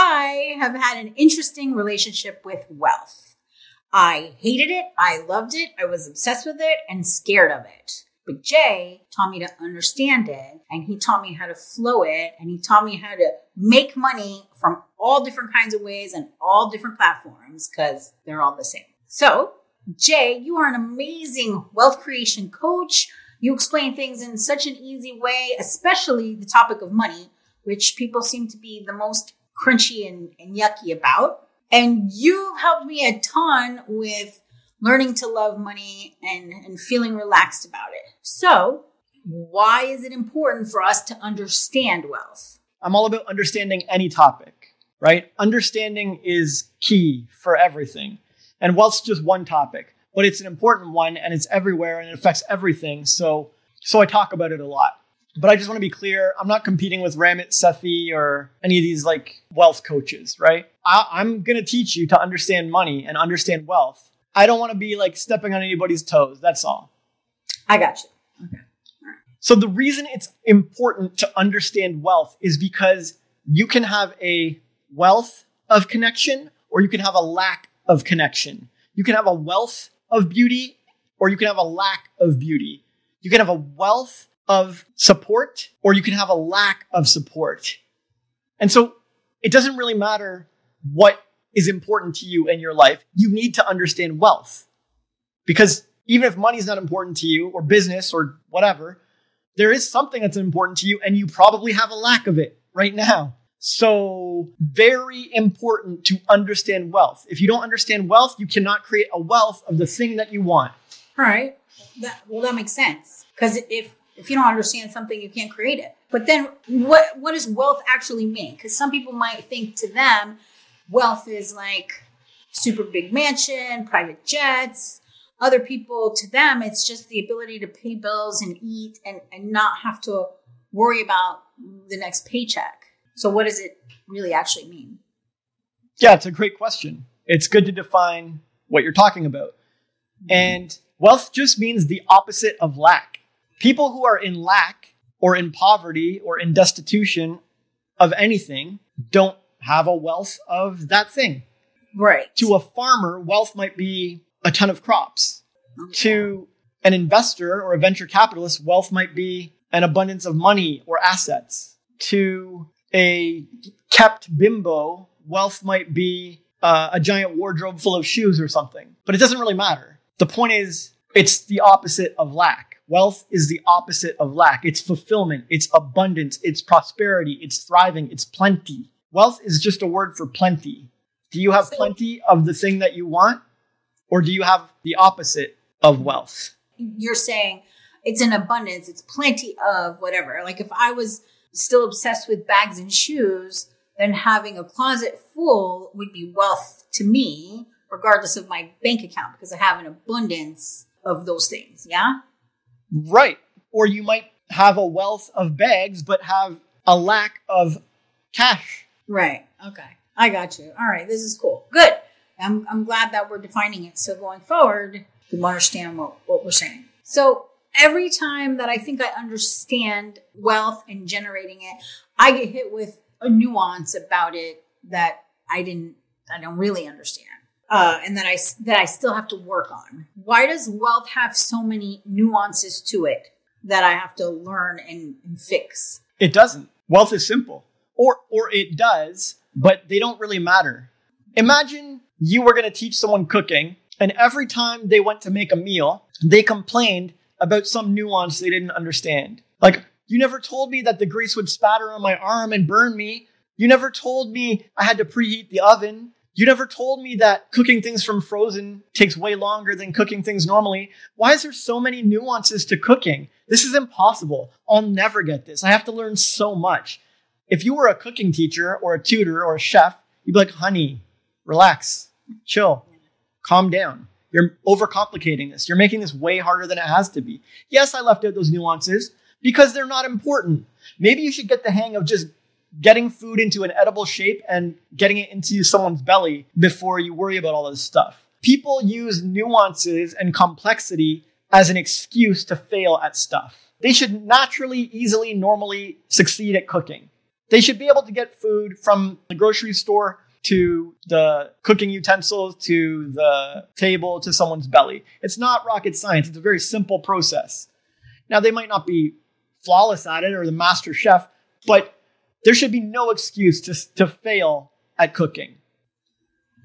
I have had an interesting relationship with wealth. I hated it, I loved it, I was obsessed with it, and scared of it. But Jay taught me to understand it, and he taught me how to flow it, and he taught me how to make money from all different kinds of ways and all different platforms because they're all the same. So, Jay, you are an amazing wealth creation coach. You explain things in such an easy way, especially the topic of money, which people seem to be the most crunchy and, and yucky about. And you've helped me a ton with learning to love money and, and feeling relaxed about it. So, why is it important for us to understand wealth? I'm all about understanding any topic, right? Understanding is key for everything. And wealth's just one topic, but it's an important one and it's everywhere and it affects everything. So, so I talk about it a lot. But I just want to be clear I'm not competing with Ramit Sethi or any of these like wealth coaches, right? I, am going to teach you to understand money and understand wealth. I don't want to be like stepping on anybody's toes. That's all. I got you. Okay. So the reason it's important to understand wealth is because you can have a wealth of connection or you can have a lack of connection. You can have a wealth of beauty or you can have a lack of beauty. You can have a wealth of support or you can have a lack of support. And so it doesn't really matter what is important to you in your life. You need to understand wealth because even if money is not important to you or business or whatever, there is something that's important to you and you probably have a lack of it right now. So, very important to understand wealth. If you don't understand wealth, you cannot create a wealth of the thing that you want. All right. That, well, that makes sense. Because if if you don't understand something, you can't create it. But then what what does wealth actually mean? Because some people might think to them, wealth is like super big mansion, private jets. Other people, to them, it's just the ability to pay bills and eat and, and not have to worry about the next paycheck. So what does it really actually mean? Yeah, it's a great question. It's good to define what you're talking about. Mm-hmm. And wealth just means the opposite of lack people who are in lack or in poverty or in destitution of anything don't have a wealth of that thing. Right. To a farmer, wealth might be a ton of crops. Okay. To an investor or a venture capitalist, wealth might be an abundance of money or assets. To a kept bimbo, wealth might be uh, a giant wardrobe full of shoes or something. But it doesn't really matter. The point is, it's the opposite of lack. Wealth is the opposite of lack. It's fulfillment, it's abundance, it's prosperity, it's thriving, it's plenty. Wealth is just a word for plenty. Do you have plenty of the thing that you want, or do you have the opposite of wealth? You're saying it's an abundance, it's plenty of whatever. Like if I was still obsessed with bags and shoes, then having a closet full would be wealth to me, regardless of my bank account, because I have an abundance of those things. Yeah. Right. Or you might have a wealth of bags, but have a lack of cash. Right. Okay. I got you. All right. This is cool. Good. I'm, I'm glad that we're defining it. So going forward, you understand what, what we're saying. So every time that I think I understand wealth and generating it, I get hit with a nuance about it that I didn't, I don't really understand uh, and that I that I still have to work on. Why does wealth have so many nuances to it that I have to learn and, and fix? It doesn't. Wealth is simple, or or it does, but they don't really matter. Imagine you were going to teach someone cooking, and every time they went to make a meal, they complained about some nuance they didn't understand. Like, you never told me that the grease would spatter on my arm and burn me. You never told me I had to preheat the oven. You never told me that cooking things from frozen takes way longer than cooking things normally. Why is there so many nuances to cooking? This is impossible. I'll never get this. I have to learn so much. If you were a cooking teacher or a tutor or a chef, you'd be like, honey, relax, chill, calm down. You're overcomplicating this. You're making this way harder than it has to be. Yes, I left out those nuances because they're not important. Maybe you should get the hang of just getting food into an edible shape and getting it into someone's belly before you worry about all this stuff. People use nuances and complexity as an excuse to fail at stuff. They should naturally, easily, normally succeed at cooking. They should be able to get food from the grocery store to the cooking utensils to the table to someone's belly. It's not rocket science. It's a very simple process. Now, they might not be flawless at it or the master chef, but there should be no excuse to, to fail at cooking.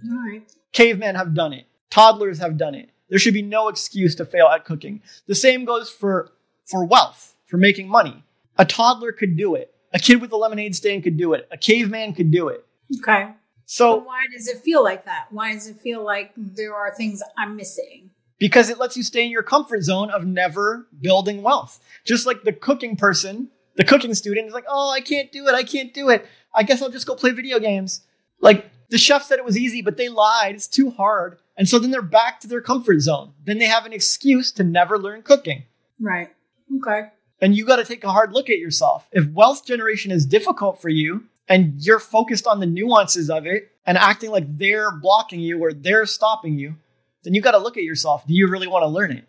All right. Cavemen have done it. Toddlers have done it. There should be no excuse to fail at cooking. The same goes for, for wealth, for making money. A toddler could do it. A kid with a lemonade stand could do it. A caveman could do it. Okay. So But why does it feel like that? Why does it feel like there are things I'm missing? because it lets you stay in your comfort zone of never building wealth. Just like the cooking person, the cooking student is like, oh, I can't do it. I can't do it. I guess I'll just go play video games. Like the chef said it was easy, but they lied. It's too hard. And so then they're back to their comfort zone. Then they have an excuse to never learn cooking. Right. Okay. And you got to take a hard look at yourself. If wealth generation is difficult for you and you're focused on the nuances of it and acting like they're blocking you or they're stopping you, then you got to look at yourself. Do you really want to learn it?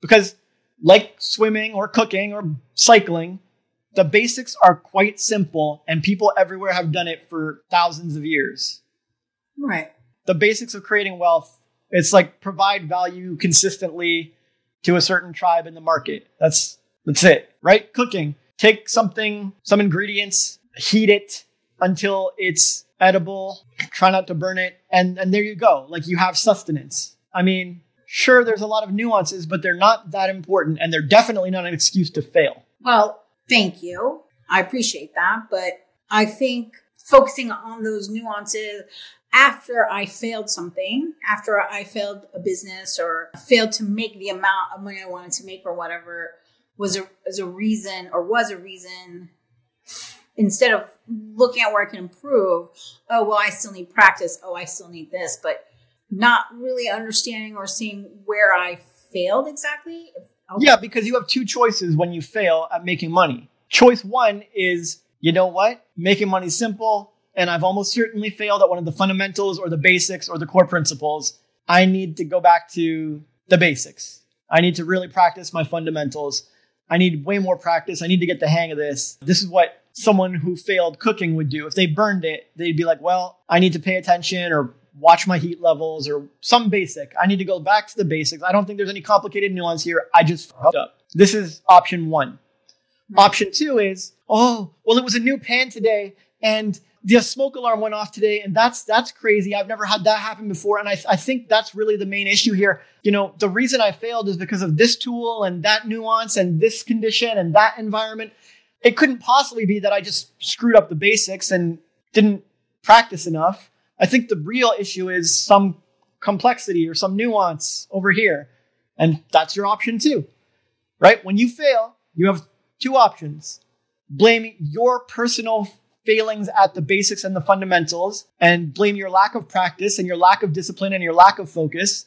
Because, like swimming or cooking or cycling, the basics are quite simple and people everywhere have done it for thousands of years. Right. The basics of creating wealth, it's like provide value consistently to a certain tribe in the market. That's that's it, right? Cooking. Take something, some ingredients, heat it until it's edible, try not to burn it, and and there you go. Like you have sustenance. I mean, sure there's a lot of nuances, but they're not that important and they're definitely not an excuse to fail. Well, thank you. I appreciate that. But I think focusing on those nuances after I failed something, after I failed a business or failed to make the amount of money I wanted to make or whatever was a, was a reason or was a reason instead of looking at where I can improve, oh, well, I still need practice. Oh, I still need this, but not really understanding or seeing where I failed exactly. Okay. Yeah, because you have two choices when you fail at making money. Choice one is, you know what? Making money simple, and I've almost certainly failed at one of the fundamentals or the basics or the core principles. I need to go back to the basics. I need to really practice my fundamentals. I need way more practice. I need to get the hang of this. This is what someone who failed cooking would do. If they burned it, they'd be like, well, I need to pay attention or watch my heat levels or some basic. I need to go back to the basics. I don't think there's any complicated nuance here. I just fucked up. This is option one. Option two is, oh, well, it was a new pan today and the smoke alarm went off today and that's that's crazy i've never had that happen before and I, I think that's really the main issue here you know the reason i failed is because of this tool and that nuance and this condition and that environment it couldn't possibly be that i just screwed up the basics and didn't practice enough i think the real issue is some complexity or some nuance over here. And that's your option too right? When you fail you have two options. Blame your personal failings at the basics and the fundamentals and blame your lack of practice and your lack of discipline and your lack of focus,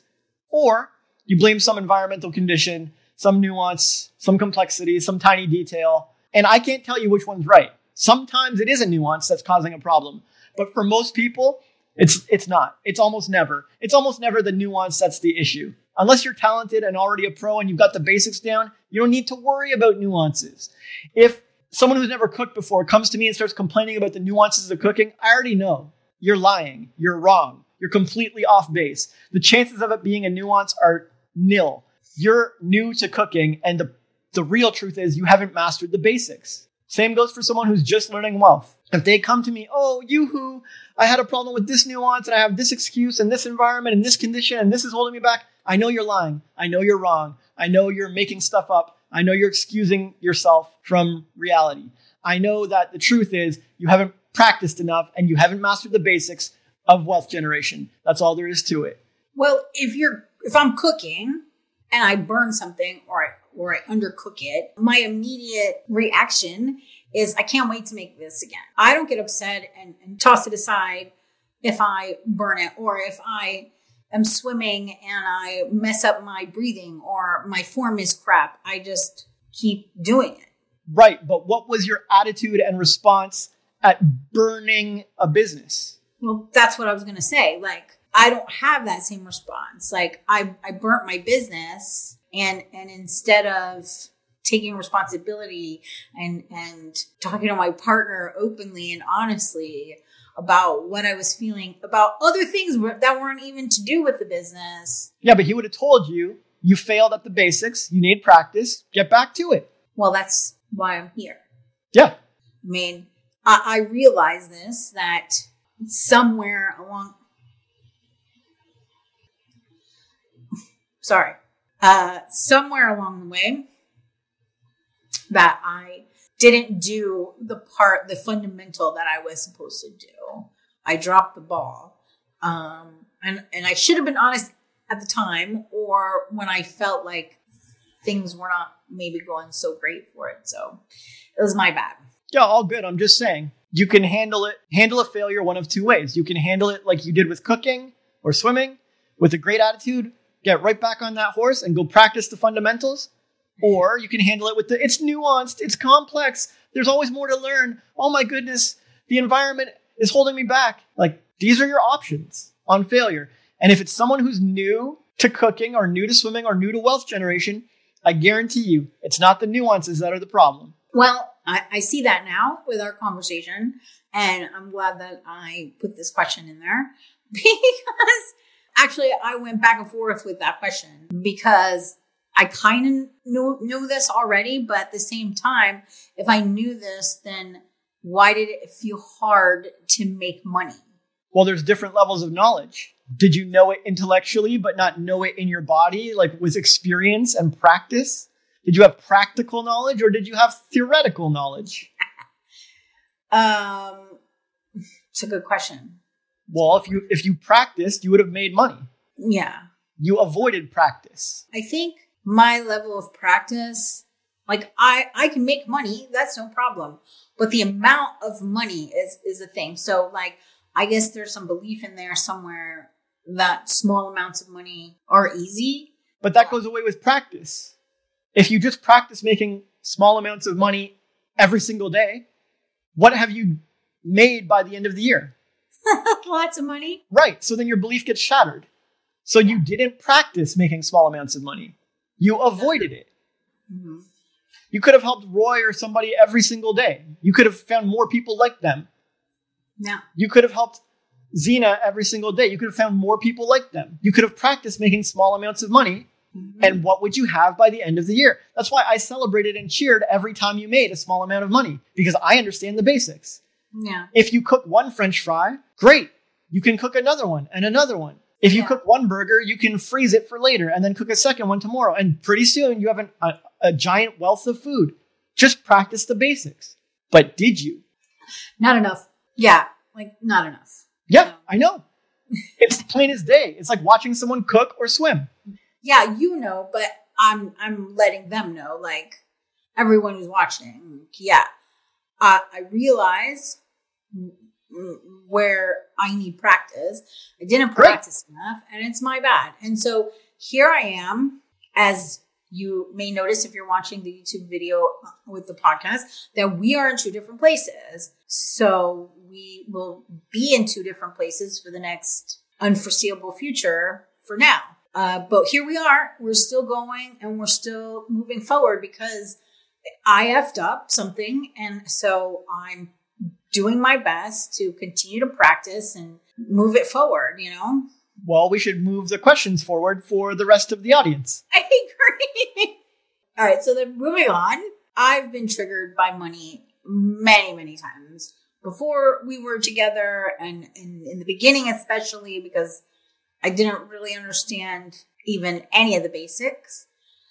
or you blame some environmental condition, some nuance, some complexity, some tiny detail. And I can't tell you which one's right. Sometimes it is a nuance that's causing a problem, but for most people, it's it's not. It's almost never. It's almost never the nuance that's the issue. Unless you're talented and already a pro and you've got the basics down, you don't need to worry about nuances. If someone who's never cooked before comes to me and starts complaining about the nuances of cooking, I already know you're lying, you're wrong, you're completely off base. The chances of it being a nuance are nil. You're new to cooking, and the, the real truth is you haven't mastered the basics. Same goes for someone who's just learning wealth. If they come to me, oh, you who, I had a problem with this nuance and I have this excuse and this environment and this condition and this is holding me back, I know you're lying. I know you're wrong. I know you're making stuff up. I know you're excusing yourself from reality. I know that the truth is you haven't practiced enough and you haven't mastered the basics of wealth generation. That's all there is to it. Well, if you're if I'm cooking and I burn something or I or I undercook it, my immediate reaction is I can't wait to make this again. I don't get upset and, and toss it aside if I burn it or if I am swimming and I mess up my breathing or my form is crap. I just keep doing it. Right. But what was your attitude and response at burning a business? Well, that's what I was going to say. Like, I don't have that same response. Like, I, I burnt my business and, and instead of taking responsibility and and talking to my partner openly and honestly about what I was feeling about other things that weren't even to do with the business. Yeah, but he would have told you you failed at the basics, you need practice, get back to it. Well, that's why I'm here. Yeah. I mean, I, I realize this that somewhere along sorry, uh, somewhere along the way that I didn't do the part, the fundamental that I was supposed to do. I dropped the ball. Um, and, and I should have been honest at the time or when I felt like things were not maybe going so great for it. So it was my bad. Yeah, all good. I'm just saying you can handle it, handle a failure one of two ways. You can handle it like you did with cooking or swimming with a great attitude, get right back on that horse and go practice the fundamentals. Or you can handle it with the, it's nuanced, it's complex, there's always more to learn. Oh my goodness, the environment is holding me back. Like, these are your options on failure. And if it's someone who's new to cooking or new to swimming or new to wealth generation, I guarantee you it's not the nuances that are the problem. Well, I, I see that now with our conversation. And I'm glad that I put this question in there because actually I went back and forth with that question because I kind of knew, knew this already, but at the same time, if I knew this, then why did it feel hard to make money? Well, there's different levels of knowledge. Did you know it intellectually, but not know it in your body, like with experience and practice? Did you have practical knowledge or did you have theoretical knowledge? um, it's a good question. Well, if you if you practiced, you would have made money. Yeah. You avoided practice. I think my level of practice like i i can make money that's no problem. But the amount of money is is a thing. So like i guess there's some belief in there somewhere that small amounts of money are easy. But that goes away with practice. If you just practice making small amounts of money every single day what have you made by the end of the year? Lots of money. Right so then your belief gets shattered. So you didn't practice making small amounts of money you avoided it. Mm-hmm. You could have helped Roy or somebody every single day. You could have found more people like them. No. You could have helped Zena every single day. You could have found more people like them. You could have practiced making small amounts of money. Mm-hmm. And what would you have by the end of the year? That's why I celebrated and cheered every time you made a small amount of money because I understand the basics. Yeah. If you cook one french fry, great. You can cook another one and another one. If you yeah. cook one burger, you can freeze it for later and then cook a second one tomorrow. And pretty soon you have an, a, a giant wealth of food. Just practice the basics. But did you? Not enough. Yeah, like not enough. Yeah, I know. it's plain as day. It's like watching someone cook or swim. Yeah, you know, but I'm I'm letting them know, like everyone who's watching. Yeah, uh, I realize where I need practice. I didn't practice Great. enough, and it's my bad. And so here I am, as you may notice if you're watching the YouTube video with the podcast, that we are in two different places. So we will be in two different places for the next unforeseeable future for now. Uh, but here we are. We're still going and we're still moving forward because I effed up something. And so I'm doing my best to continue to practice and move it forward, you know? Well, we should move the questions forward for the rest of the audience. I agree. All right, so then moving on. I've been triggered by money many, many times before we were together and in, in the beginning, especially because I didn't really understand even any of the basics.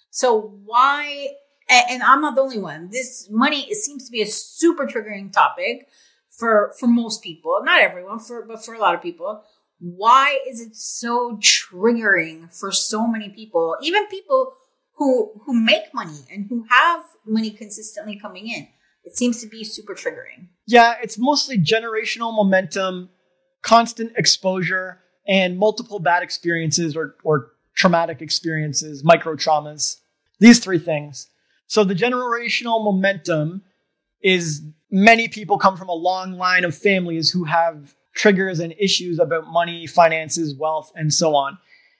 So why, and I'm not the only one, this money, it seems to be a super triggering topic for for most people, not everyone, for but for a lot of people. Why is it so triggering for so many people, even people who who make money and who have money consistently coming in? It seems to be super triggering. Yeah, it's mostly generational momentum, constant exposure, and multiple bad experiences or or traumatic experiences, micro traumas. These three things. So the generational momentum is many people come from a long line of families who have triggers and issues about money, finances, wealth, and so on.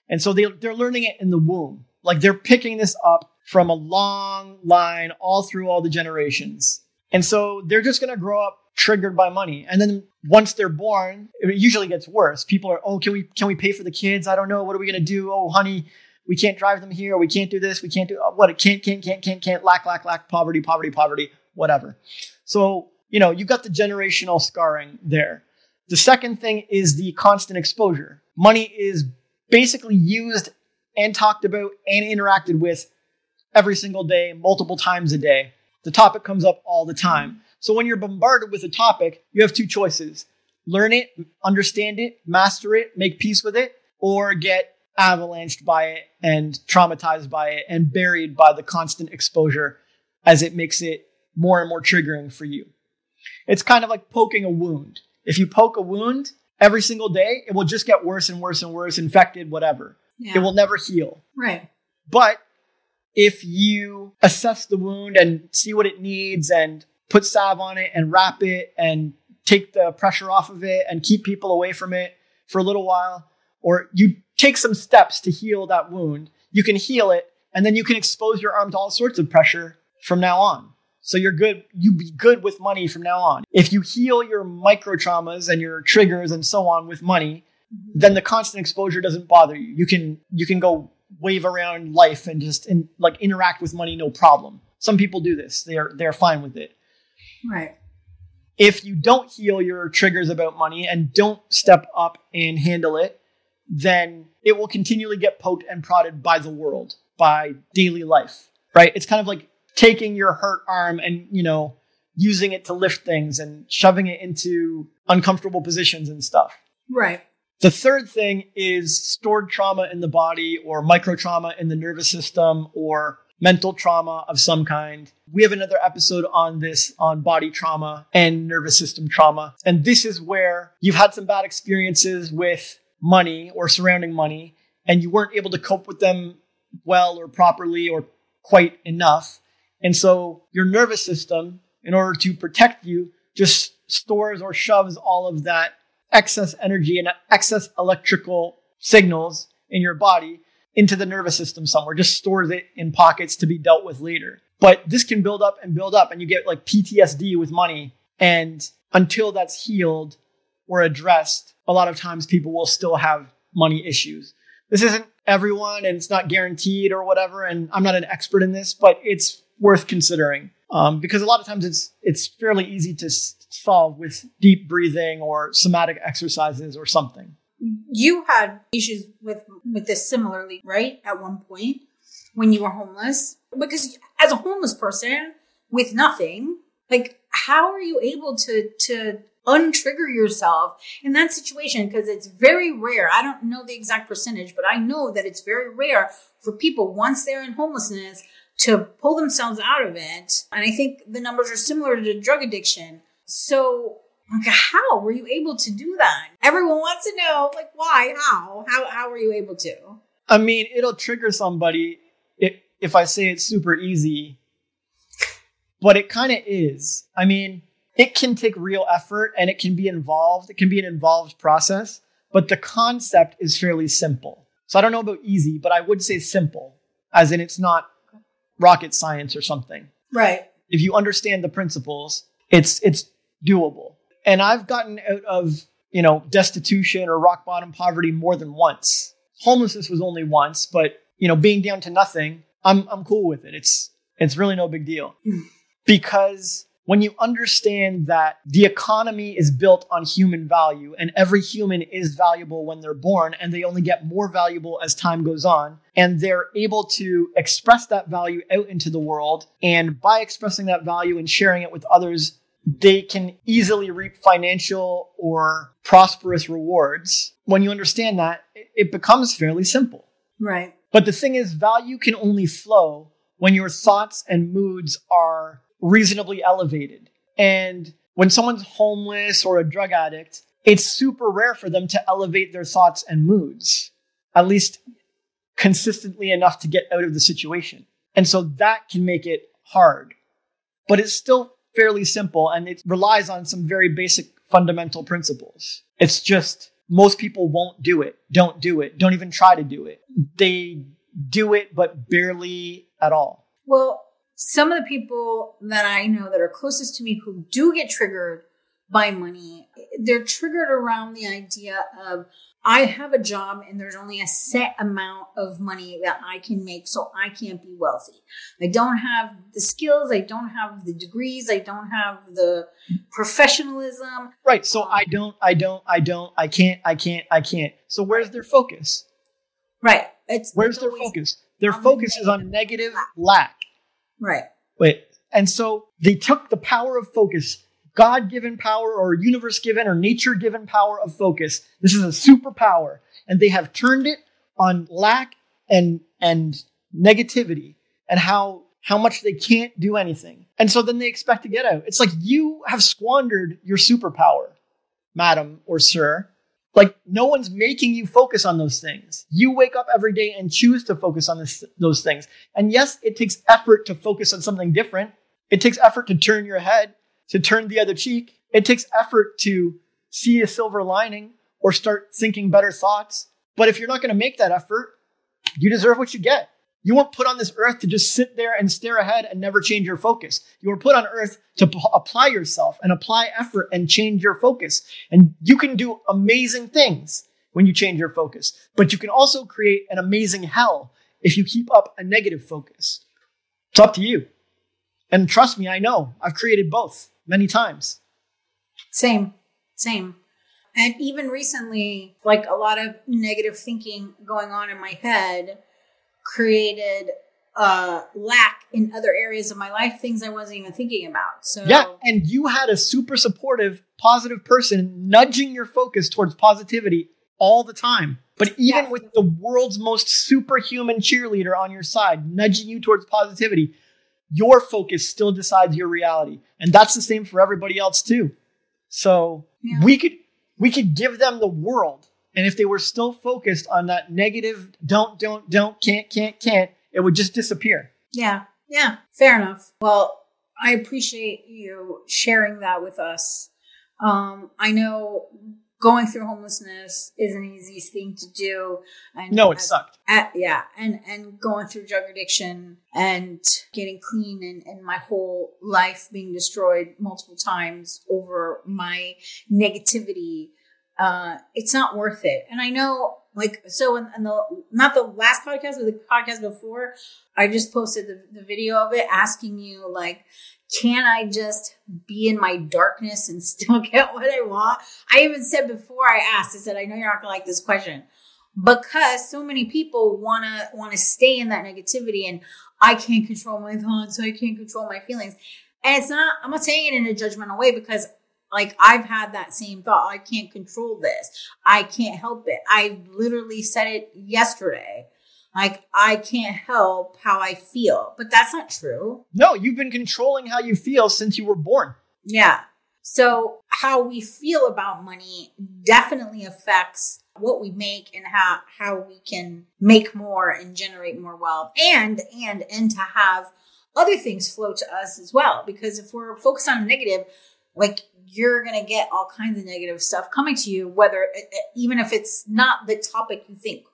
And so they, they're learning it in the womb. Like they're picking this up from a long line all through all the generations. And so they're just going to grow up triggered by money. And then once they're born, it usually gets worse. People are, "Oh, can we can we pay for the kids? I don't know. What are we going to do? Oh, honey, we can't drive them here. We can't do this. We can't do uh, what? It can't, can't, can't, can't, can't. Lack, lack, lack. Poverty, poverty, poverty. Whatever. So you know you've got the generational scarring there. The second thing is the constant exposure. Money is basically used and talked about and interacted with every single day, multiple times a day. The topic comes up all the time. So when you're bombarded with a topic, you have two choices learn it, understand it, master it, make peace with it, or get avalanched by it and traumatized by it and buried by the constant exposure as it makes it more and more triggering for you. It's kind of like poking a wound. If you poke a wound every single day, it will just get worse and worse and worse, infected, whatever. Yeah. It will never heal. Right. But if you assess the wound and see what it needs and put salve on it and wrap it and take the pressure off of it and keep people away from it for a little while, or you take some steps to heal that wound, you can heal it and then you can expose your arm to all sorts of pressure from now on. So you're good, you be good with money from now on. If you heal your micro traumas and your triggers and so on with money, mm-hmm. then the constant exposure doesn't bother you. You can you can go wave around life and just in, like interact with money no problem. Some people do this. They're they're fine with it. Right. If you don't heal your triggers about money and don't step up and handle it, then it will continually get poked and prodded by the world, by daily life. Right? It's kind of like taking your hurt arm and, you know, using it to lift things and shoving it into uncomfortable positions and stuff. Right. The third thing is stored trauma in the body or micro trauma in the nervous system or mental trauma of some kind. We have another episode on this on body trauma and nervous system trauma. And this is where you've had some bad experiences with money or surrounding money and you weren't able to cope with them well or properly or quite enough. And so your nervous system, in order to protect you, just stores or shoves all of that excess energy and excess electrical signals in your body into the nervous system somewhere, just stores it in pockets to be dealt with later. But this can build up and build up, and you get like PTSD with money. And until that's healed or addressed, a lot of times people will still have money issues. This isn't everyone and it's not guaranteed or whatever. And I'm not an expert in this, but it's worth considering um, because a lot of times it's it's fairly easy to solve with deep breathing or somatic exercises or something. You had issues with with this similarly, right? At one point when you were homeless, because as a homeless person with nothing, like how are you able to to untrigger yourself in that situation because it's very rare. I don't know the exact percentage, but I know that it's very rare for people once they're in homelessness to pull themselves out of it. And I think the numbers are similar to drug addiction. So, like, how were you able to do that? Everyone wants to know, like, why, how, how, how were you able to? I mean, it'll trigger somebody if, if I say it's super easy, but it kind of is. I mean, it can take real effort and it can be involved. It can be an involved process, but the concept is fairly simple. So I don't know about easy, but I would say simple, as in it's not rocket science or something. Right. If you understand the principles, it's it's doable. And I've gotten out of, you know, destitution or rock bottom poverty more than once. Homelessness was only once, but you know, being down to nothing, I'm I'm cool with it. It's it's really no big deal. Hmm. because when you understand that the economy is built on human value and every human is valuable when they're born and they only get more valuable as time goes on and they're able to express that value out into the world and by expressing that value and sharing it with others they can easily reap financial or prosperous rewards when you understand that it becomes fairly simple Right. but the thing is, value can only flow when your thoughts and moods are reasonably elevated. And when someone's homeless or a drug addict, it's super rare for them to elevate their thoughts and moods, at least consistently enough to get out of the situation. And so that can make it hard. But it's still fairly simple and it relies on some very basic fundamental principles. It's just most people won't do it, don't do it, don't even try to do it. They do it, but barely at all. Well, some of the people that I know that are closest to me who do get triggered by money, they're triggered around the idea of I have a job and there's only a set amount of money that I can make, so I can't be wealthy. I don't have the skills, I don't have the degrees, I don't have the professionalism. Right. So I don't, I don't, I don't, I can't, I can't, I can't. So where's their focus? Right. It's Where's their focus? Their focus is on negative lack. Right. Wait. And so they took the power of focus, God given power or universe given or nature given power of focus. This is a superpower. And they have turned it on lack and and negativity and how how much they can't do anything. And so then they expect to get out. It's like you have squandered your superpower, madam or sir. Like no one's making you focus on those things. You wake up every day and choose to focus on this, those things. And yes, it takes effort to focus on something different. It takes effort to turn your head, to turn the other cheek. It takes effort to see a silver lining or start thinking better thoughts. But if you're not going to make that effort, you deserve what you get. You weren't put on this earth to just sit there and stare ahead and never change your focus. You were put on earth to p- apply yourself and apply effort and change your focus. And you can do amazing things when you change your focus, but you can also create an amazing hell if you keep up a negative focus. It's up to you. And trust me, I know I've created both many times. Same. Same. And even recently, like a lot of negative thinking going on in my head created uh lack in other areas of my life, things I wasn't even thinking about. So Yeah, and you had a super supportive, positive person nudging your focus towards positivity all the time. But even Yeah. with the world's most superhuman cheerleader on your side, nudging you towards positivity, your focus still decides your reality. And that's the same for everybody else too. So Yeah. we could we could give them the world. And if they were still focused on that negative don't, don't, don't, can't, can't, can't, it would just disappear. Yeah. Yeah. Fair enough. Well, I appreciate you sharing that with us. Um, I know going through homelessness is an easiest thing to do. And No, it as- sucked. at, yeah and and going through drug addiction and getting clean and, and my whole life being destroyed multiple times over my negativity uh it's not worth it. And i know like so in, in the not the last podcast but the podcast before i just posted the, the video of it asking you like can i just be in my darkness and still get what i want? I even said before i asked i said i know you're not gonna like this question. Because so many people want to stay in that negativity and i can't control my thoughts i can't control my feelings. And it's not i'm not saying it in a judgmental way because like i've had that same thought i can't control this. I can't help it. I literally said it yesterday. Like i can't help how i feel. But that's not true. No, you've been controlling how you feel since you were born. yeah. So how we feel about money definitely affects what we make and how how we can make more and generate more wealth and and and to have other things flow to us as well. Because if we're focused on negative like you're going to get all kinds of negative stuff coming to you whether even if it's not the topic you think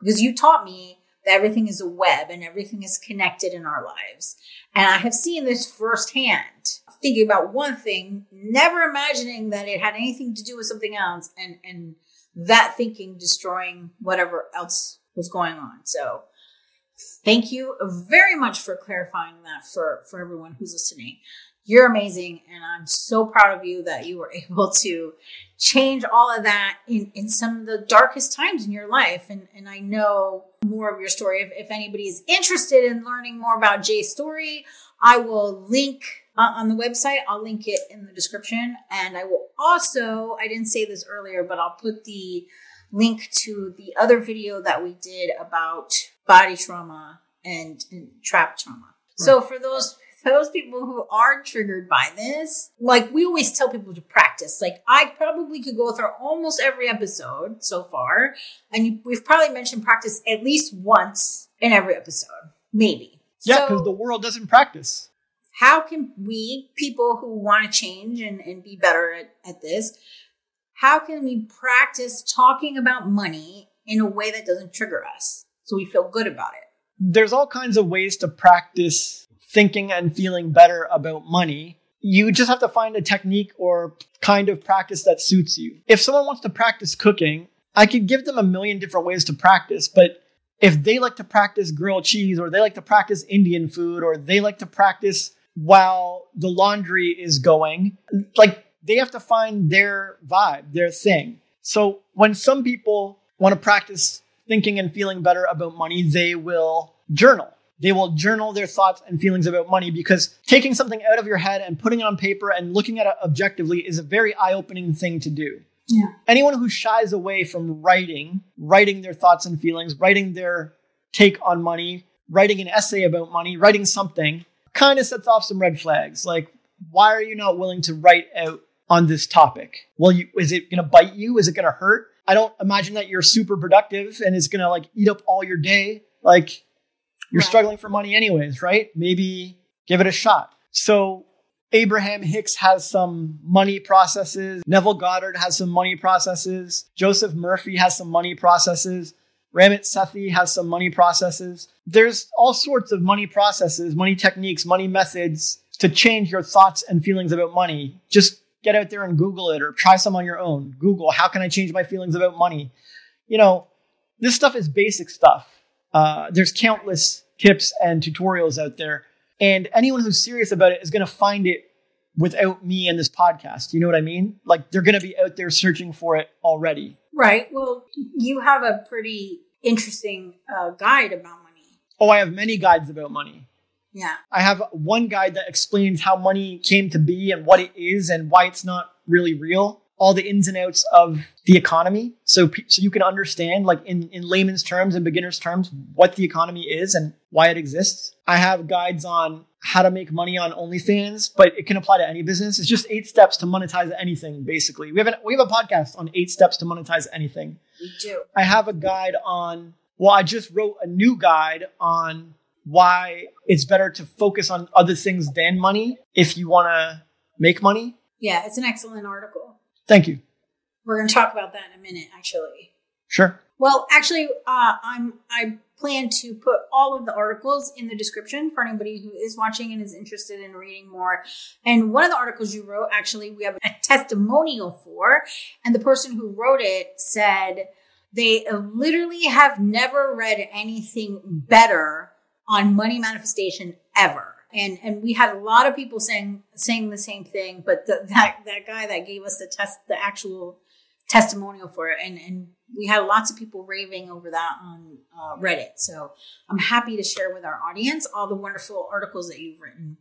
because you taught me that everything is a web and everything is connected in our lives and I have seen this firsthand, thinking about one thing, never imagining that it had anything to do with something else, and and that thinking destroying whatever else was going on. So thank you very much for clarifying that for, for everyone who's listening. You're amazing, and I'm so proud of you that you were able to change all of that in, in some of the darkest times in your life. And, and I know more of your story. If, if anybody is interested in learning more about Jay's story, I will link uh, on the website. I'll link it in the description. And I will also, I didn't say this earlier, but I'll put the link to the other video that we did about body trauma and, and trap trauma. So for those those people who are triggered by this, like we always tell people to practice. Like I probably could go through almost every episode so far, and you, we've probably mentioned practice at least once in every episode, maybe. Yeah, So- because the world doesn't practice. how can we, people who want to change and, and be better at, at this, how can we practice talking about money in a way that doesn't trigger us so we feel good about it? there's all kinds of ways to practice thinking and feeling better about money. You just have to find a technique or kind of practice that suits you. If someone wants to practice cooking, I could give them a million different ways to practice, but if they like to practice grilled cheese or they like to practice Indian food or they like to practice while the laundry is going, like they have to find their vibe, their thing. So when some people want to practice thinking and feeling better about money, they will journal. They will journal their thoughts and feelings about money because taking something out of your head and putting it on paper and looking at it objectively is a very eye opening thing to do. Yeah. Anyone who shies away from writing, writing their thoughts and feelings, writing their take on money, writing an essay about money, writing something, kind of sets off some red flags. Like, why are you not willing to write out on this topic? Well, you, is it going to bite you? Is it going to hurt? I don't imagine that you're super productive and it's going to like eat up all your day. Like, you're Right. struggling for money anyways, right? Maybe give it a shot. So Abraham Hicks has some money processes. Neville Goddard has some money processes. Joseph Murphy has some money processes. Ramit Sethi has some money processes. There's all sorts of money processes, money techniques, money methods to change your thoughts and feelings about money. Just get out there and Google it or try some on your own. Google, how can I change my feelings about money? You know, this stuff is basic stuff. Uh, there's countless tips and tutorials out there. And anyone who's serious about it is going to find it without me and this podcast. You know what I mean? Like they're going to be out there searching for it already. Right. Well, you have a pretty interesting uh, guide about money. Oh, I have many guides about money. Yeah. I have one guide that explains how money came to be and what it is and why it's not really real. All the ins and outs of the economy, so so you can understand, like in in layman's terms and beginners' terms, what the economy is and why it exists. I have guides on how to make money on OnlyFans, but it can apply to any business. It's just eight steps to monetize anything. Basically, we have an, we have a podcast on eight steps to monetize anything. We do. I have a guide on, well, I just wrote a new guide on why it's better to focus on other things than money if you want to make money. Yeah, it's an excellent article. Thank you. We're going to talk about that in a minute, actually. Sure. Well, actually, uh, I'm I plan to put all of the articles in the description for anybody who is watching and is interested in reading more. And one of the articles you wrote, actually, we have a testimonial for, and the person who wrote it said they literally have never read anything better on money manifestation ever. And and we had a lot of people saying saying the same thing, but the, that that guy that gave us the test, the actual testimonial for it, and and we had lots of people raving over that on uh, Reddit. So I'm happy to share with our audience all the wonderful articles that you've written.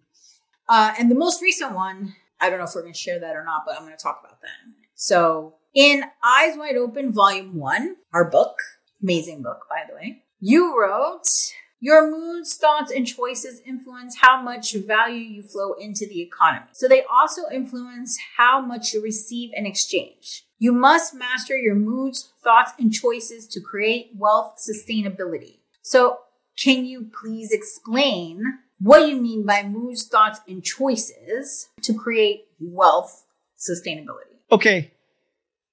Uh, and the most recent one, I don't know if we're going to share that or not, but I'm going to talk about that. So in Eyes Wide Open, Volume One, our book, amazing book by the way, you wrote. Your moods, thoughts, and choices influence how much value you flow into the economy. So they also influence how much you receive and exchange. You must master your moods, thoughts, and choices to create wealth sustainability. So, can you please explain what you mean by moods, thoughts, and choices to create wealth sustainability? Okay.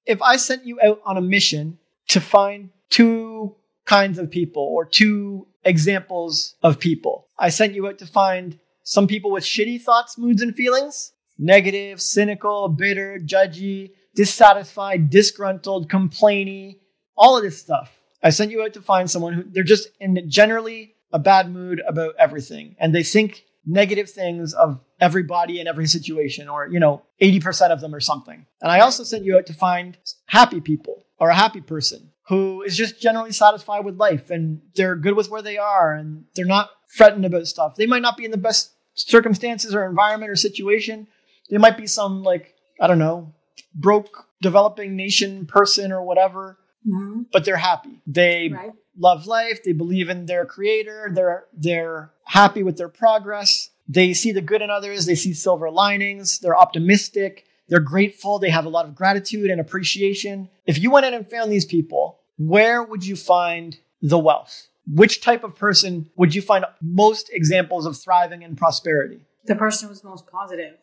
If I sent you out on a mission to find two kinds of people or two examples of people, I sent you out to find some people with shitty thoughts, moods, and feelings negative, cynical, bitter, judgy, dissatisfied, disgruntled, complainy, all of this stuff. I sent you out to find someone who they're just in generally a bad mood about everything and they think negative things of everybody in every situation or you know 80% of them or something. And I also sent you out to find happy people or a happy person who is just generally satisfied with life and they're good with where they are and they're not fretting about stuff. They might not be in the best circumstances or environment or situation. They might be some like I don't know, broke developing nation person or whatever Mm-hmm. but they're happy. They Right. love life. They believe in their creator. They're they're happy with their progress. They see the good in others. They see silver linings. They're optimistic. They're grateful. They have a lot of gratitude and appreciation. If you went in and found these people, where would you find the wealth? Which type of person would you find most examples of thriving and prosperity? The person who's most positive.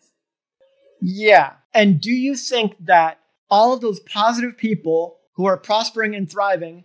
Yeah. And do you think that all of those positive people who are prospering and thriving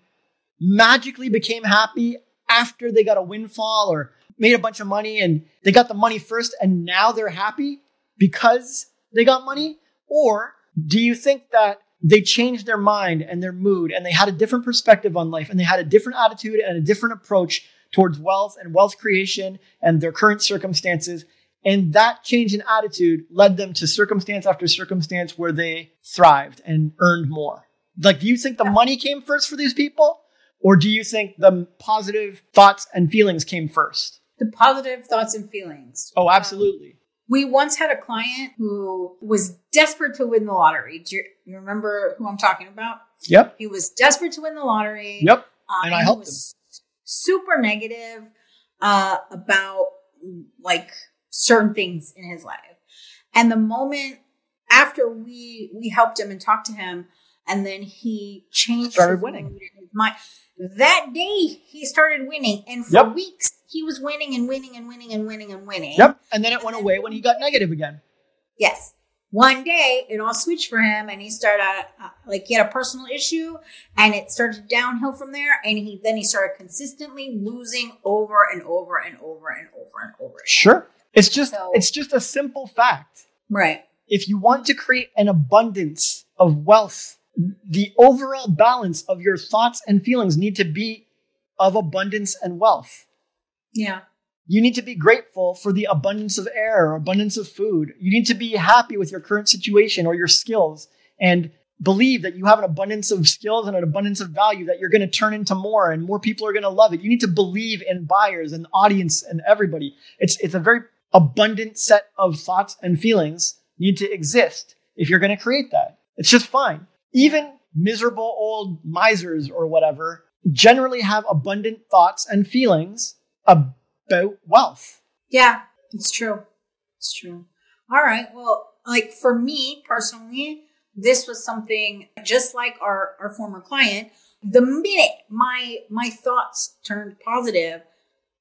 magically became happy after they got a windfall or made a bunch of money and they got the money first and now they're happy because they got money? Or do you think that they changed their mind and their mood and they had a different perspective on life and they had a different attitude and a different approach towards wealth and wealth creation and their current circumstances? And that change in attitude led them to circumstance after circumstance where they thrived and earned more. Like, do you think the money came first for these people? Or do you think the positive thoughts and feelings came first? The positive thoughts and feelings. Oh, absolutely. Um, we once had a client who was desperate to win the lottery. Do you, you remember who I'm talking about? Yep. He was desperate to win the lottery. Yep. Um, and I helped him. Super negative uh, about like certain things in his life. And the moment after we we helped him and talked to him, and then he changed started winning. His mind. That day he started winning, and for yep. weeks he was winning and winning and winning and winning and winning. Yep. And then it went away when he got negative again. Yes. One day it all switched for him, and he started uh, like he had a personal issue, and it started downhill from there. And he then he started consistently losing over and over and over and over and over. Again. Sure. It's just so, it's just a simple fact. Right. If you want to create an abundance of wealth, the overall balance of your thoughts and feelings need to be of abundance and wealth. Yeah. You need to be grateful for the abundance of air or abundance of food. You need to be happy with your current situation or your skills and believe that you have an abundance of skills and an abundance of value that you're going to turn into more and more people are going to love it. You need to believe in buyers and audience and everybody. It's it's a very abundant set of thoughts and feelings need to exist if you're going to create that. It's just fine. Even miserable old misers or whatever generally have abundant thoughts and feelings about wealth. Yeah, it's true. It's true. All right. Well, like for me personally, this was something just like our, our former client. The minute my my thoughts turned positive,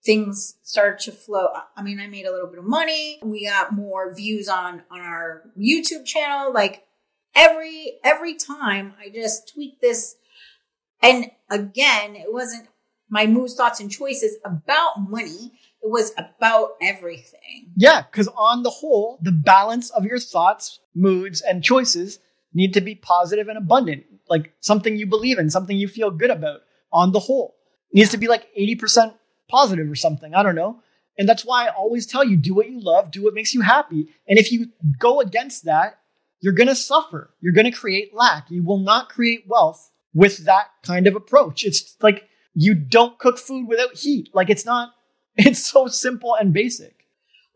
things started to flow. I mean, I made a little bit of money. We got more views on on our YouTube channel. Like every every time I just tweak this and again, it wasn't my moods, thoughts, and choices about money. It was about everything. Yeah, because on the whole, the balance of your thoughts, moods, and choices need to be positive and abundant. Like something you believe in, something you feel good about on the whole. It needs to be like 80% positive or something. I don't know. And that's why I always tell you do what you love, do what makes you happy. And if you go against that, you're going to suffer. You're going to create lack. You will not create wealth with that kind of approach. It's like you don't cook food without heat. Like it's not, it's so simple and basic.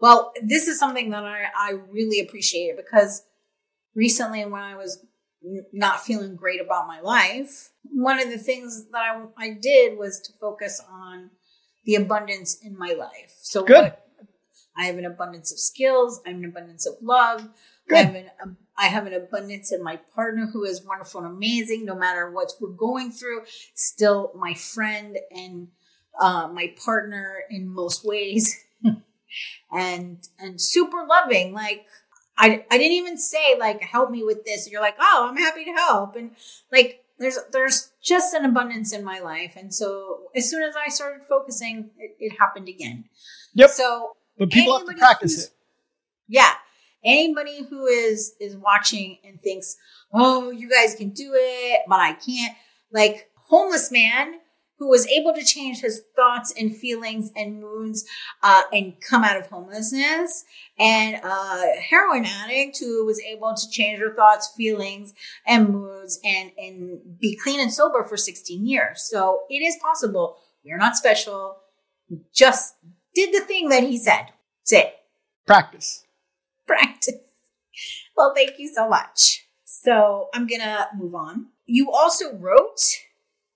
Well, this is something that I, I really appreciate because recently when I was not feeling great about my life, one of the things that I, I did was to focus on the abundance in my life. So Good. What, I have an abundance of skills. I have an abundance of love. Good. I have, an, I have an abundance in my partner who is wonderful and amazing. No matter what we're going through, still my friend and uh, my partner in most ways, and and super loving. Like I I didn't even say like help me with this. You're like oh I'm happy to help. And like there's there's just an abundance in my life. And so as soon as i started focusing it, it happened again. Yep. So but people have to practice it. Yeah anybody who is is watching and thinks oh you guys can do it but i can't like homeless man who was able to change his thoughts and feelings and moods uh, and come out of homelessness, and a heroin addict who was able to change her thoughts, feelings, and moods and, and be clean and sober for 16 years. So it is possible. We're not special. Just did the thing that he said. That's it. Practice. Practice. Well, thank you so much. So I'm going to move on. You also wrote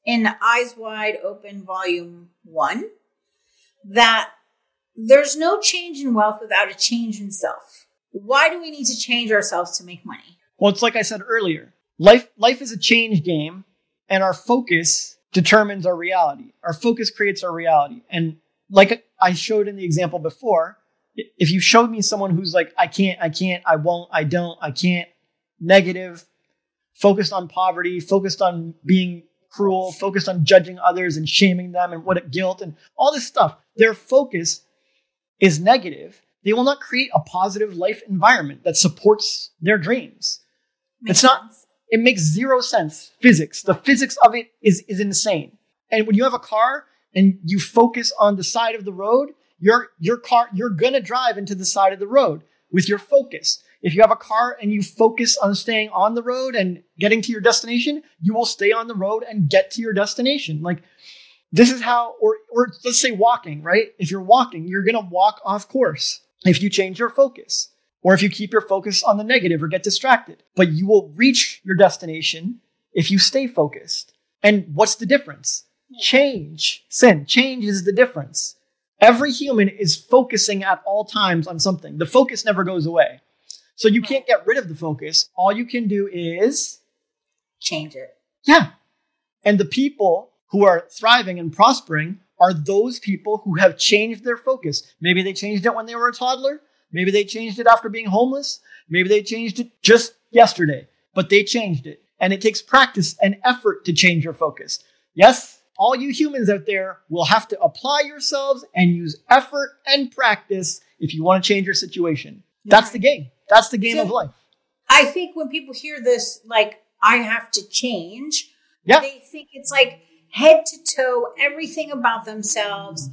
in Eyes Wide Open Volume 1 that there's no change in wealth without a change in self. Why do we need to change ourselves to make money? Well, it's like I said earlier. Life life is a change game and our focus determines our reality. Our focus creates our reality. And like I showed in the example before, if you showed me someone who's like I can't, I can't, I won't, I don't, I can't, negative, focused on poverty, focused on being cruel, focused on judging others and shaming them and what guilt and all this stuff. Their focus is negative. They will not create a positive life environment that supports their dreams. Makes It's not- sense. It makes zero sense. Physics, the physics of it is is insane. And when you have a car and you focus on the side of the road, your your car you're gonna drive into the side of the road with your focus. If you have a car and you focus on staying on the road and getting to your destination, you will stay on the road and get to your destination. Like this is how, or or let's say walking, right? If you're walking, you're gonna walk off course if you change your focus or if you keep your focus on the negative or get distracted. But you will reach your destination if you stay focused. And what's the difference? Change. Cyn. Change is the difference. Every human is focusing at all times on something. The focus never goes away. So you can't get rid of the focus. All you can do is, Change it. yeah. And the people who are thriving and prospering are those people who have changed their focus. Maybe they changed it when they were a toddler. Maybe they changed it after being homeless. Maybe they changed it just yesterday, but they changed it. And it takes practice and effort to change your focus. Yes, all you humans out there will have to apply yourselves and use effort and practice if you want to change your situation. That's the game. That's the game So- of life. I think when people hear this, like, I have to change, Yeah. they think it's like head to toe, everything about themselves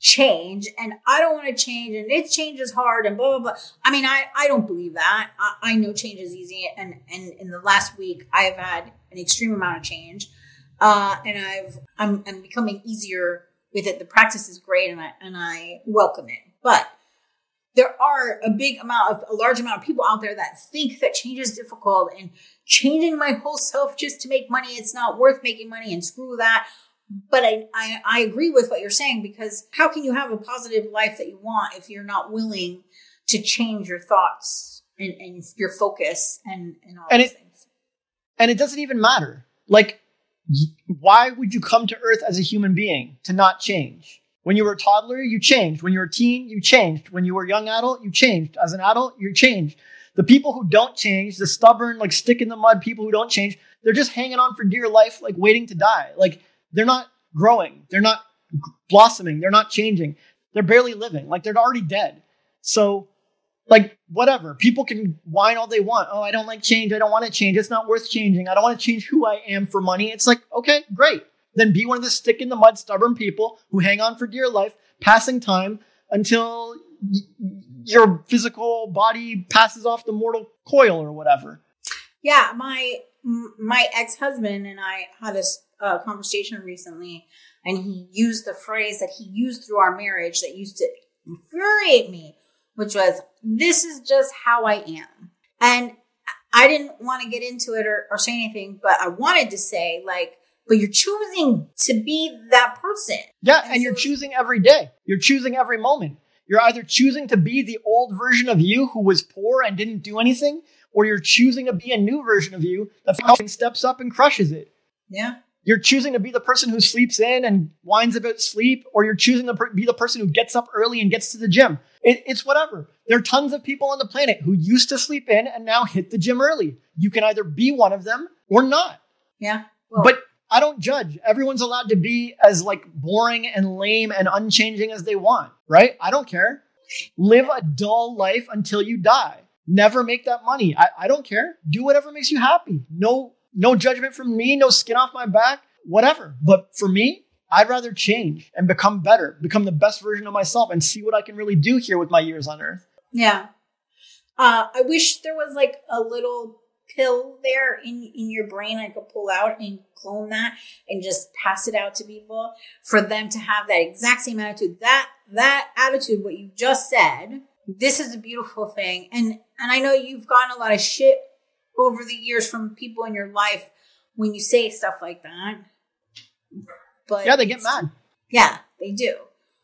change. And I don't want to change, and it change is hard, and blah, blah, blah. I mean, I, I don't believe that. I, I know change is easy. And, and in the last week, I have had an extreme amount of change. Uh, and I've, I'm, I'm becoming easier with it. The practice is great, and I, and I welcome it. But there are a big amount of a large amount of people out there that think that change is difficult and changing my whole self just to make money it's not worth making money and screw that but I, I i agree with what you're saying because how can you have a positive life that you want if you're not willing to change your thoughts and, and your focus and and all And it- things And it doesn't even matter. Like, why would you come to Earth as a human being to not change? When you were a toddler, you changed. When you were a teen, you changed. When you were a young adult, you changed. As an adult, you changed. The people who don't change, the stubborn, like stick in the mud people who don't change, they're just hanging on for dear life, like waiting to die. Like, they're not growing. They're not blossoming. They're not changing. They're barely living. Like, they're already dead. So, like whatever. People can whine all they want. Oh i don't like change. I don't want to change. It's not worth changing. I don't want to change who i am for money. It's like okay great. Then be one of the stick in the mud stubborn people who hang on for dear life passing time until y- your physical body passes off the mortal coil or whatever. Yeah my my ex-husband and i had a s- uh, conversation recently and he used the phrase that he used through our marriage that used to infuriate me which was this is just how i am. And i didn't want to get into it or, or say anything but i wanted to say like but you're choosing to be that person. Yeah And and you're choosing every day. You're choosing every moment. You're either choosing to be the old version of you who was poor and didn't do anything or you're choosing to be a new version of you that fucking steps up and crushes it. Yeah You're choosing to be the person who sleeps in and whines about sleep, or you're choosing to be the person who gets up early and gets to the gym. It, it's whatever. There are tons of people on the planet who used to sleep in and now hit the gym early. You can either be one of them or not. yeah well, But I don't judge. Everyone's allowed to be as like boring and lame and unchanging as they want, right? I don't care. Live a dull life until you die. Never make that money. I, I don't care. Do whatever makes you happy. No, no judgment from me, no skin off my back, whatever. But for me, I'd rather change and become better, become the best version of myself and see what I can really do here with my years on earth. Yeah. Uh, I wish there was like a little pill there in, in your brain I could pull out and clone that and just pass it out to people for them to have that exact same attitude. That that attitude, what you just said, this is a beautiful thing. And and I know you've gotten a lot of shit over the years from people in your life when you say stuff like that. But Yeah, they get mad. Yeah, they do.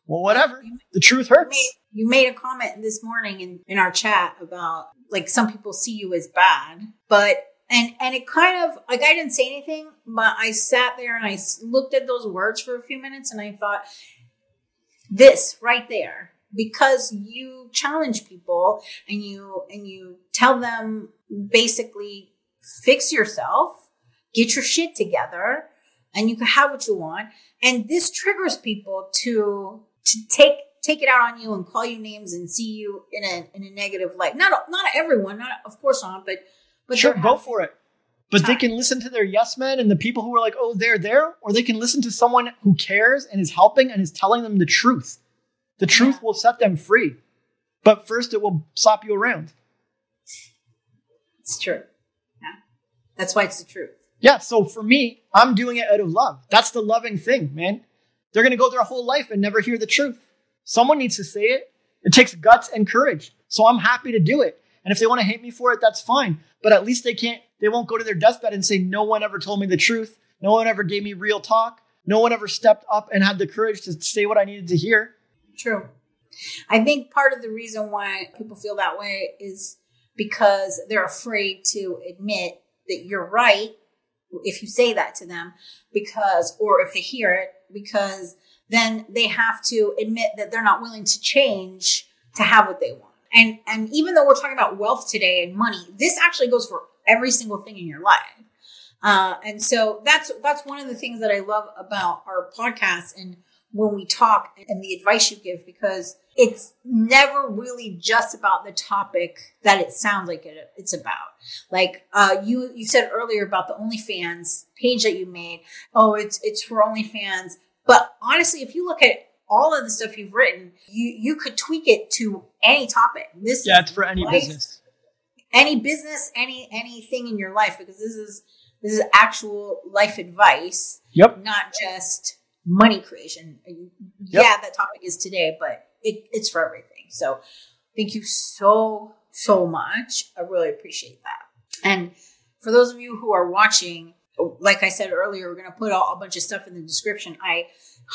Well, whatever. You- The truth you hurts. made, you made a comment this morning in, in our chat about like some people see you as bad, but and and it kind of like I didn't say anything, but I sat there and I looked at those words for a few minutes and I thought this right there because you challenge people and you and you tell them basically fix yourself, get your shit together and you can have what you want. And this triggers people to to take take it out on you and call you names and see you in a in a negative light. Not not everyone, not of course not, but but sure, go for it. But they can listen to their yes men and the people who are like, oh, they're there, or they can listen to someone who cares and is helping and is telling them the truth. The truth will set them free. But first, it will slap you around. It's true. Yeah, that's why it's the truth. Yeah, so for me, I'm doing it out of love. That's the loving thing, man. They're going to go their whole life and never hear the truth. Someone needs to say it. It takes guts and courage. So I'm happy to do it. And if they want to hate me for it, that's fine. But at least they can't, they won't go to their deathbed and say, no one ever told me the truth. No one ever gave me real talk. No one ever stepped up and had the courage to say what I needed to hear. True. I think part of the reason why people feel that way is because they're afraid to admit that you're right if you say that to them because or if they hear it because then they have to admit that they're not willing to change to have what they want. And and even though we're talking about wealth today and money, this actually goes for every single thing in your life. Uh, and so that's that's one of the things that I love about our podcast and when we talk and the advice you give because it's never really just about the topic that it sounds like it, it's about. Like uh, you you said earlier about the OnlyFans page that you made. Oh, it's it's for OnlyFans. But honestly, if you look at all of the stuff you've written, you you could tweak it to any topic. This Yeah, is it's for any life business. any business, any anything in your life, because this is this is actual life advice, Yep. not just money creation. Yeah, that topic is today, but it, it's for everything. So thank you so so much. I really appreciate that. And for those of you who are watching, like I said earlier, we're going to put all, a bunch of stuff in the description. I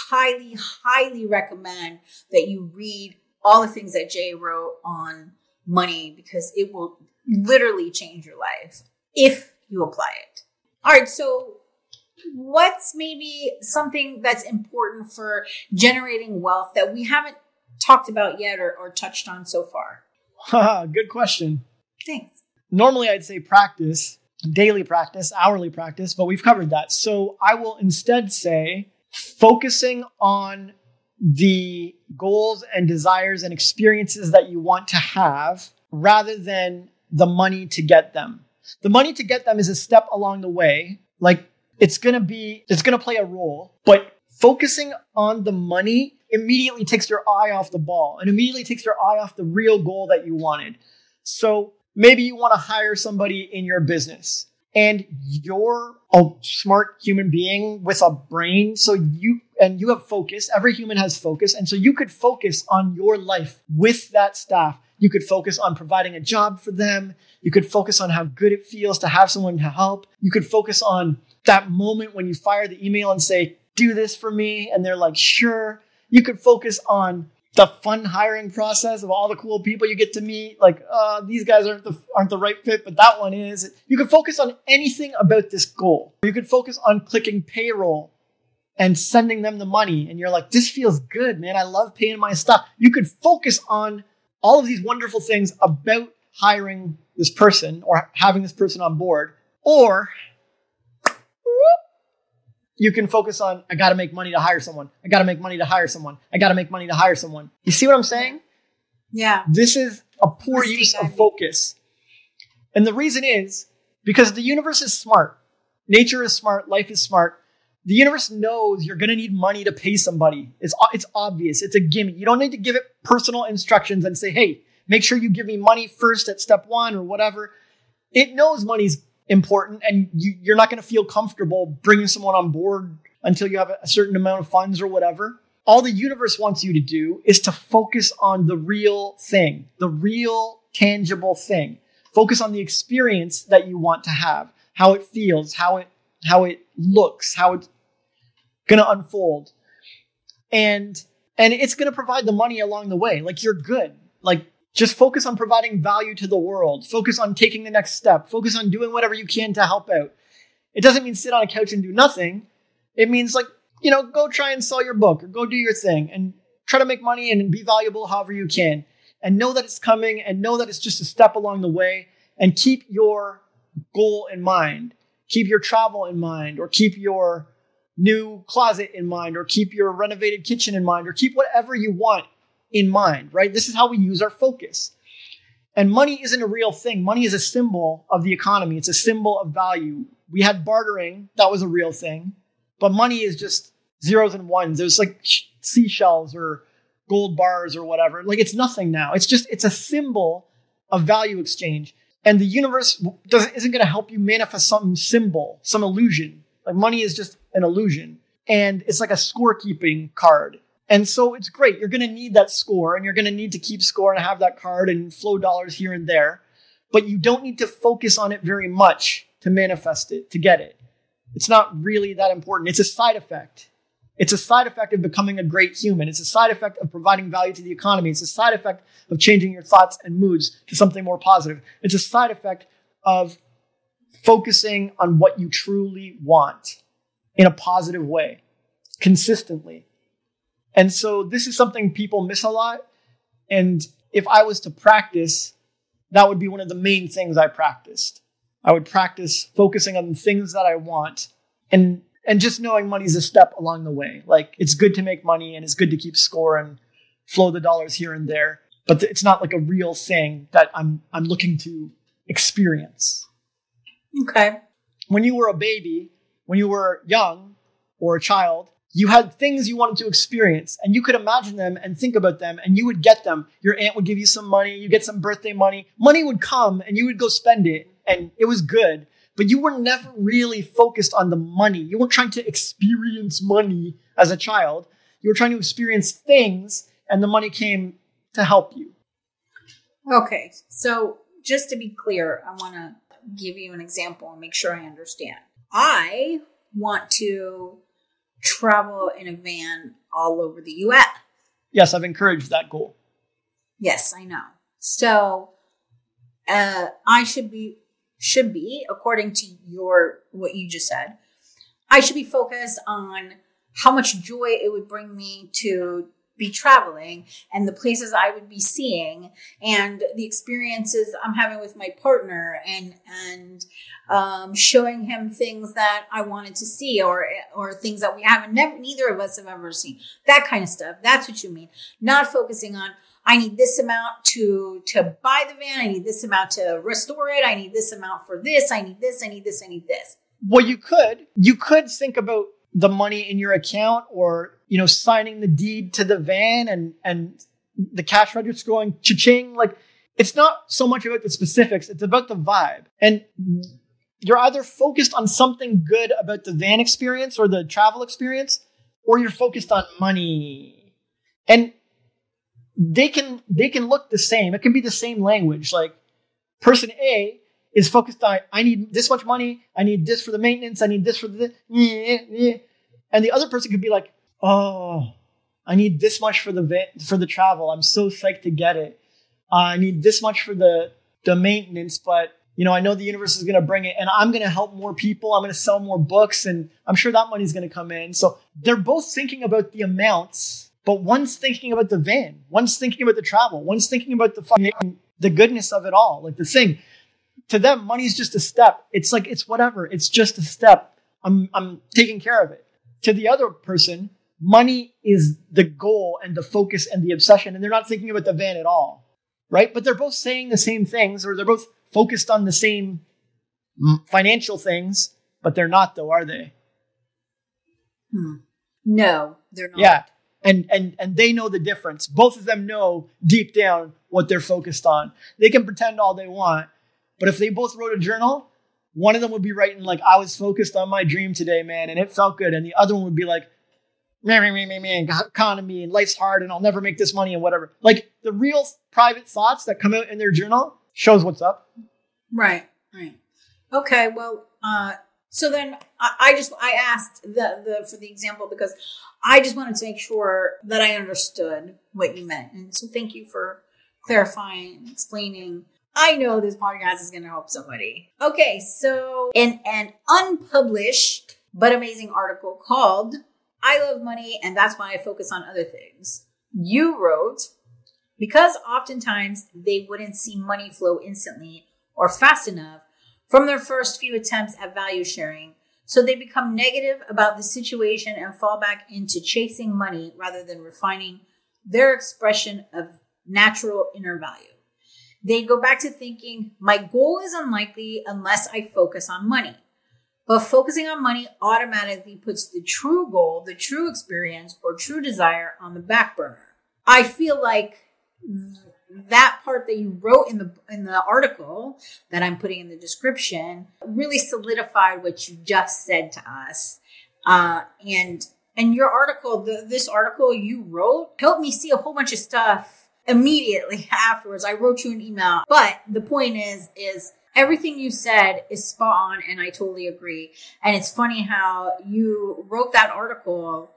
highly, highly recommend that you read all the things that Jay wrote on money because it will literally change your life if you apply it. All right, so what's maybe something that's important for generating wealth that we haven't talked about yet or, or touched on so far? Good question. Thanks. Normally, I'd say practice, daily practice, hourly practice, but we've covered that. So I will instead say focusing on the goals and desires and experiences that you want to have rather than the money to get them. The money to get them is a step along the way. Like it's going to be, it's going to play a role, but focusing on the money immediately takes your eye off the ball and immediately takes your eye off the real goal that you wanted. So maybe you want to hire somebody in your business and you're a smart human being with a brain. So you, and you have focus. Every human has focus. And so you could focus on your life with that staff. You could focus on providing a job for them. You could focus on how good it feels to have someone to help. You could focus on that moment when you fire the email and say, do this for me. And they're like, sure. You could focus on the fun hiring process of all the cool people you get to meet. Like, uh, these guys aren't the aren't the right fit, but that one is. You could focus on anything about this goal. You could focus on clicking payroll and sending them the money, and you're like, this feels good, man. I love paying my stuff. You could focus on all of these wonderful things about hiring this person or having this person on board, or you can focus on I got to make money to hire someone. I got to make money to hire someone. I got to make money to hire someone. You see what I'm saying? Yeah. This is a poor Mistake use of focus. And the reason is because the universe is smart. Nature is smart, life is smart. The universe knows you're going to need money to pay somebody. It's it's obvious. It's a gimme. You don't need to give it personal instructions and say, "Hey, make sure you give me money first at step 1 or whatever." It knows money's important and you, you're not going to feel comfortable bringing someone on board until you have a certain amount of funds or whatever. All the universe wants you to do is to focus on the real thing, the real tangible thing. Focus on the experience that you want to have, how it feels, how it how it looks, how it's going to unfold. And and it's going to provide the money along the way. Like you're good. Like just focus on providing value to the world. Focus on taking the next step. Focus on doing whatever you can to help out. It doesn't mean sit on a couch and do nothing. It means like, you know, go try and sell your book or go do your thing and try to make money and be valuable however you can. And know that it's coming and know that it's just a step along the way and keep your goal in mind. Keep your travel in mind or keep your new closet in mind, or keep your renovated kitchen in mind, or keep whatever you want in mind, right? This is how we use our focus. And money isn't a real thing. Money is a symbol of the economy, it's a symbol of value. We had bartering, that was a real thing. But money is just zeros and ones. There's like seashells or gold bars or whatever. Like it's nothing now. It's just, it's a symbol of value exchange. And the universe doesn't, isn't going to help you manifest some symbol, some illusion. Like money is just an illusion. And it's like a scorekeeping card. And so it's great. You're going to need that score and you're going to need to keep score and have that card and flow dollars here and there. But you don't need to focus on it very much to manifest it, to get it. It's not really that important. It's a side effect. It's a side effect of becoming a great human. It's a side effect of providing value to the economy. It's a side effect of changing your thoughts and moods to something more positive. It's a side effect of focusing on what you truly want in a positive way, consistently. And so this is something people miss a lot. And if I was to practice, that would be one of the main things I practiced. I would practice focusing on the things that I want and and just knowing money's a step along the way. Like it's good to make money and it's good to keep score and flow the dollars here and there, but it's not like a real thing that I'm I'm looking to experience. Okay. When you were a baby, when you were young or a child, you had things you wanted to experience and you could imagine them and think about them and you would get them. Your aunt would give you some money, you get some birthday money. Money would come and you would go spend it and it was good but you were never really focused on the money. You weren't trying to experience money as a child. You were trying to experience things, and the money came to help you. Okay, so just to be clear, I want to give you an example and make sure I understand. I want to travel in a van all over the US. Yes, I've encouraged that goal. Yes, I know. So uh, I should be should be, according to your what you just said, I should be focused on how much joy it would bring me to be traveling and the places I would be seeing and the experiences I'm having with my partner and and um, showing him things that I wanted to see or or things that we haven't never neither of us have ever seen that kind of stuff that's what you mean not focusing on I need this amount to to buy the van. I need this amount to restore it. I need this amount for this. I need this. I need this. I need this. Well, you could you could think about the money in your account, or you know, signing the deed to the van and and the cash register going cha-ching. Like it's not so much about the specifics; it's about the vibe. And you're either focused on something good about the van experience or the travel experience, or you're focused on money. And they can they can look the same. It can be the same language. Like person A is focused on I need this much money, I need this for the maintenance, I need this for the and the other person could be like, oh, I need this much for the for the travel. I'm so psyched to get it. Uh, I need this much for the the maintenance, but you know, I know the universe is going to bring it and I'm going to help more people. I'm going to sell more books and I'm sure that money's going to come in. So they're both thinking about the amounts but one's thinking about the van, one's thinking about the travel, one's thinking about the fucking, the goodness of it all, like the thing. To them, money's just a step. It's like it's whatever. It's just a step. I'm I'm taking care of it. To the other person, money is the goal and the focus and the obsession, and they're not thinking about the van at all, right? But they're both saying the same things, or they're both focused on the same financial things, but they're not, though, are they? Hmm. No, they're not. Yeah and and and they know the difference. Both of them know deep down what they're focused on. They can pretend all they want, but if they both wrote a journal, one of them would be writing like I was focused on my dream today, man, and it felt good, and the other one would be like man, man, man, man, economy and life's hard and I'll never make this money and whatever. Like the real private thoughts that come out in their journal shows what's up. Right, right. Okay, well, uh, so then I, just I asked the the for the example because I just wanted to make sure that I understood what you meant. And so thank you for clarifying, and explaining. I know this podcast is going to help somebody. Okay, so in an unpublished but amazing article called I Love Money and That's Why I Focus on Other Things, you wrote, because oftentimes they wouldn't see money flow instantly or fast enough from their first few attempts at value sharing, So they become negative about the situation and fall back into chasing money rather than refining their expression of natural inner value. They go back to thinking, my goal is unlikely unless I focus on money. But focusing on money automatically puts the true goal, the true experience, or true desire on the back burner. I feel like that part that you wrote in the in the article that I'm putting in the description really solidified what you just said to us. Uh, and and your article, the, this article you wrote, helped me see a whole bunch of stuff immediately afterwards. I wrote you an email, but the point is, is everything you said is spot on, and I totally agree. And it's funny how you wrote that article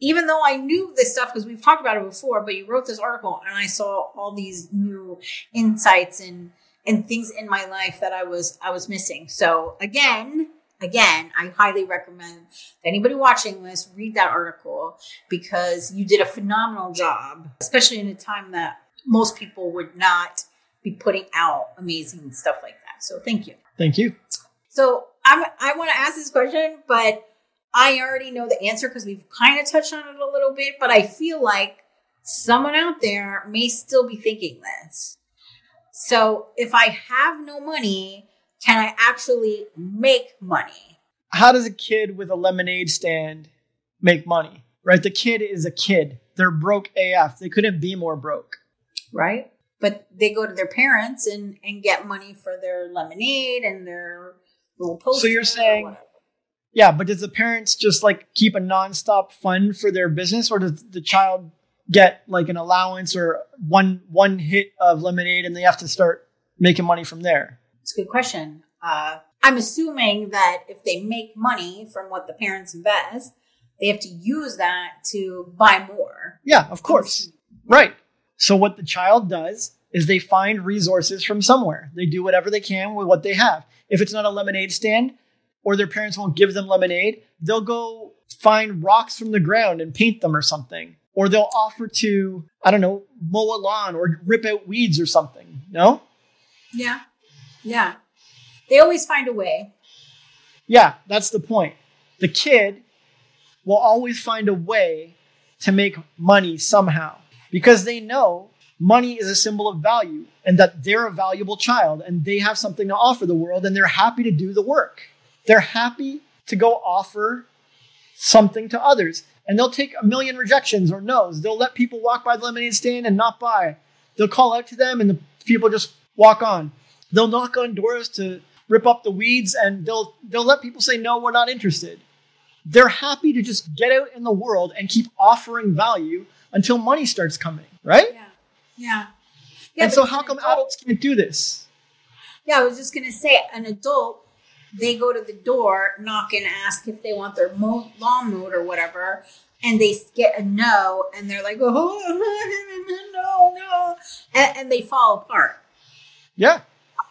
even though I knew this stuff because we've talked about it before, but you wrote this article and I saw all these new insights and and things in my life that I was I was missing. So again, again, I highly recommend anybody watching this read that article because you did a phenomenal job, especially in a time that most people would not be putting out amazing stuff like that. So thank you. Thank you. So I'm, I want to ask this question, but I already know the answer because we've kind of touched on it a little bit, but I feel like someone out there may still be thinking this. So if I have no money, can I actually make money? How does a kid with a lemonade stand make money? Right? The kid is a kid. They're broke AF. They couldn't be more broke. Right? But they go to their parents and, and get money for their lemonade and their little posters. So you're saying yeah, but does the parents just like keep a nonstop fund for their business, or does the child get like an allowance or one one hit of lemonade and they have to start making money from there? It's a good question. Uh, I'm assuming that if they make money from what the parents invest, they have to use that to buy more. Yeah, of course. Right. So what the child does is they find resources from somewhere. They do whatever they can with what they have. If it's not a lemonade stand, or their parents won't give them lemonade, they'll go find rocks from the ground and paint them or something. Or they'll offer to, I don't know, mow a lawn or rip out weeds or something. No? Yeah. Yeah. They always find a way. Yeah, that's the point. The kid will always find a way to make money somehow because they know money is a symbol of value and that they're a valuable child and they have something to offer the world and they're happy to do the work. They're happy to go offer something to others. And they'll take a million rejections or no's. They'll let people walk by the lemonade stand and not buy. They'll call out to them and the people just walk on. They'll knock on doors to rip up the weeds and they'll they'll let people say no, we're not interested. They're happy to just get out in the world and keep offering value until money starts coming, right? Yeah. Yeah. yeah and so how come adult, adults can't do this? Yeah, I was just gonna say an adult they go to the door, knock and ask if they want their mo- lawn mowed or whatever, and they get a no, and they're like, oh, no, no, and, and they fall apart. Yeah.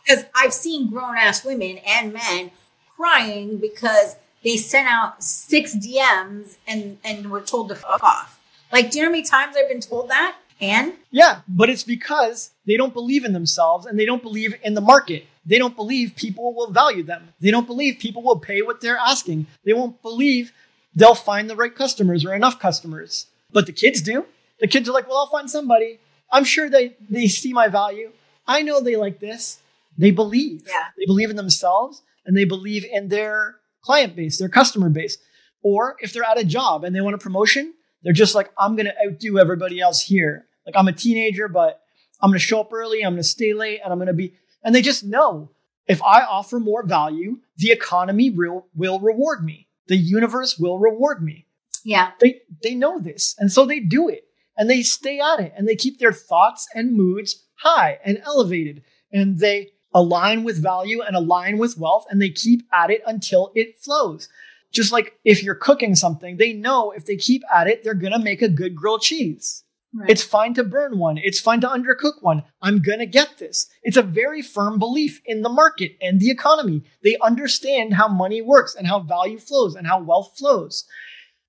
Because I've seen grown ass women and men crying because they sent out six DMs and, and were told to fuck off. Like, do you know how many times I've been told that? And? Yeah, but it's because they don't believe in themselves and they don't believe in the market. They don't believe people will value them. They don't believe people will pay what they're asking. They won't believe they'll find the right customers or enough customers. But the kids do. The kids are like, well, I'll find somebody. I'm sure they, they see my value. I know they like this. They believe. Yeah. They believe in themselves and they believe in their client base, their customer base. Or if they're at a job and they want a promotion, they're just like, I'm going to outdo everybody else here. Like I'm a teenager, but I'm going to show up early. I'm going to stay late and I'm going to be and they just know if I offer more value, the economy will, will reward me. The universe will reward me. Yeah. They, they know this. And so they do it and they stay at it and they keep their thoughts and moods high and elevated and they align with value and align with wealth and they keep at it until it flows. Just like if you're cooking something, they know if they keep at it, they're going to make a good grilled cheese. Right. It's fine to burn one. It's fine to undercook one. I'm going to get this. It's a very firm belief in the market and the economy. They understand how money works and how value flows and how wealth flows.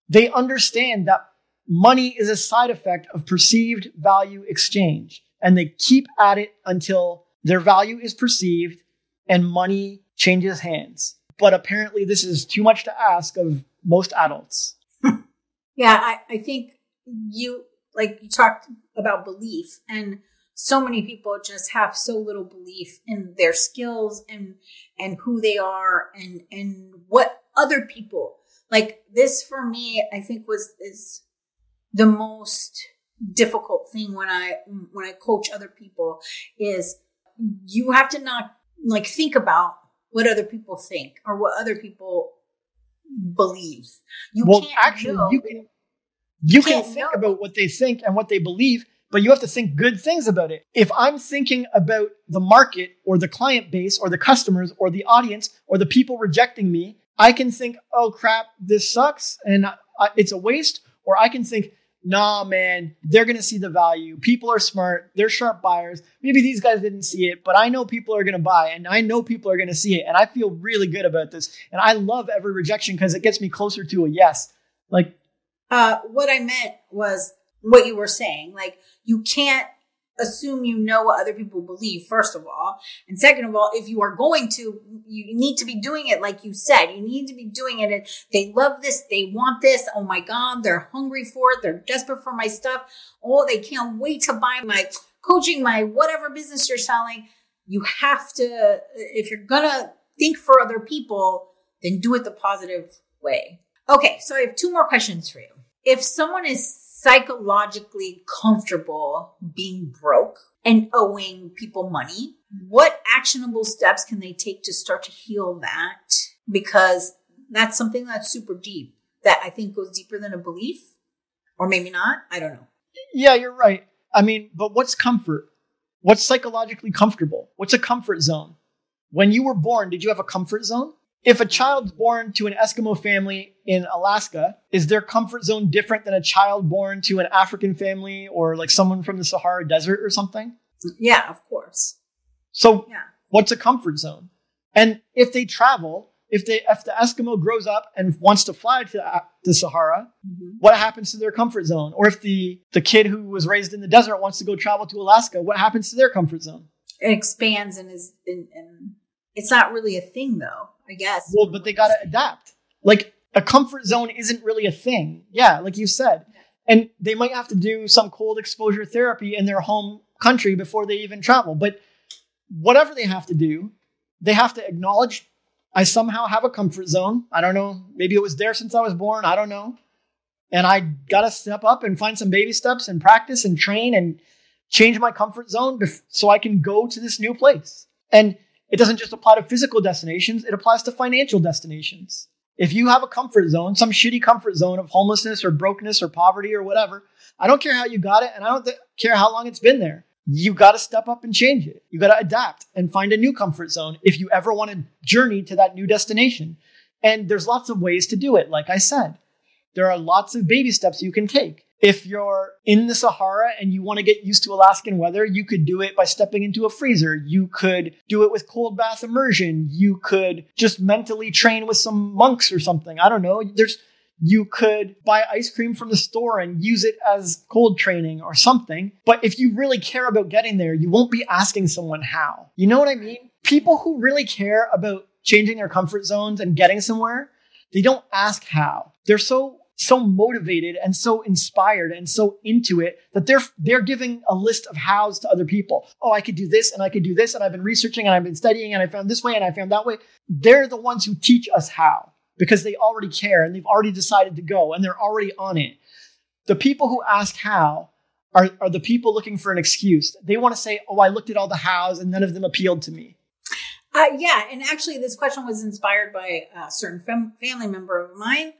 They understand that money is a side effect of perceived value exchange and they keep at it until their value is perceived and money changes hands. but apparently this is too much to ask of most adults. Yeah, I, I think you like you talked about belief and so many people just have so little belief in their skills and and who they are and and what other people like this for me i think was is the most difficult thing when i when i coach other people is you have to not like think about what other people think or what other people believe you well, can't actually, know. you can you can can't think know. about what they think and what they believe, but you have to think good things about it. If I'm thinking about the market or the client base or the customers or the audience or the people rejecting me, I can think, "Oh crap, this sucks and I, it's a waste," or I can think, "Nah, man, they're going to see the value. People are smart. They're sharp buyers. Maybe these guys didn't see it, but I know people are going to buy and I know people are going to see it and I feel really good about this. And I love every rejection because it gets me closer to a yes." Like Uh, what I meant was what you were saying. Like, you can't assume you know what other people believe, first of all. And second of all, if you are going to, you need to be doing it like you said. You need to be doing it. They love this. They want this. Oh my God. They're hungry for it. They're desperate for my stuff. Oh, they can't wait to buy my coaching, my whatever business you're selling. You have to, if you're to think for other people, then do it the positive way. Okay, so I have two more questions for you. If someone is psychologically comfortable being broke and owing people money, what actionable steps can they take to start to heal that? Because that's something that's super deep that I think goes deeper than a belief, or maybe not. I don't know. Yeah, you're right. I mean, but what's comfort? What's psychologically comfortable? What's a comfort zone? When you were born, did you have a comfort zone? If a child's born to an Eskimo family in Alaska, is their comfort zone different than a child born to an African family or like someone from the Sahara Desert or something? Yeah, of course. So, Yeah. what's a comfort zone? And if they travel, if they if the Eskimo grows up and wants to fly to the Sahara, mm-hmm. what happens to their comfort zone? Or if the the kid who was raised in the desert wants to go travel to Alaska, what happens to their comfort zone? It expands and is, and, and it's not really a thing though, I guess. Well, but they got to adapt. Like a comfort zone isn't really a thing. Yeah, like you said. And they might have to do some cold exposure therapy in their home country before they even travel. But whatever they have to do, they have to acknowledge I somehow have a comfort zone. I don't know. Maybe it was there since I was born. I don't know. And I got to step up and find some baby steps and practice and train and change my comfort zone bef- so I can go to this new place. And it doesn't just apply to physical destinations, it applies to financial destinations. If you have a comfort zone, some shitty comfort zone of homelessness or brokenness or poverty or whatever, I don't care how you got it and I don't th- care how long it's been there. You got to step up and change it. You got to adapt and find a new comfort zone if you ever want to journey to that new destination. And there's lots of ways to do it. Like I said, there are lots of baby steps you can take. If you're in the Sahara and you want to get used to Alaskan weather, you could do it by stepping into a freezer. You could do it with cold bath immersion. You could just mentally train with some monks or something. I don't know. There's you could buy ice cream from the store and use it as cold training or something. But if you really care about getting there, you won't be asking someone how. You know what I mean? People who really care about changing their comfort zones and getting somewhere, they don't ask how. They're so so motivated and so inspired and so into it that they're they're giving a list of hows to other people. Oh, I could do this and I could do this and I've been researching and I've been studying and I found this way and I found that way. They're the ones who teach us how because they already care and they've already decided to go and they're already on it. The people who ask how are, are the people looking for an excuse. They want to say, "Oh, I looked at all the hows and none of them appealed to me." Uh, yeah, and actually, this question was inspired by a certain fam- family member of mine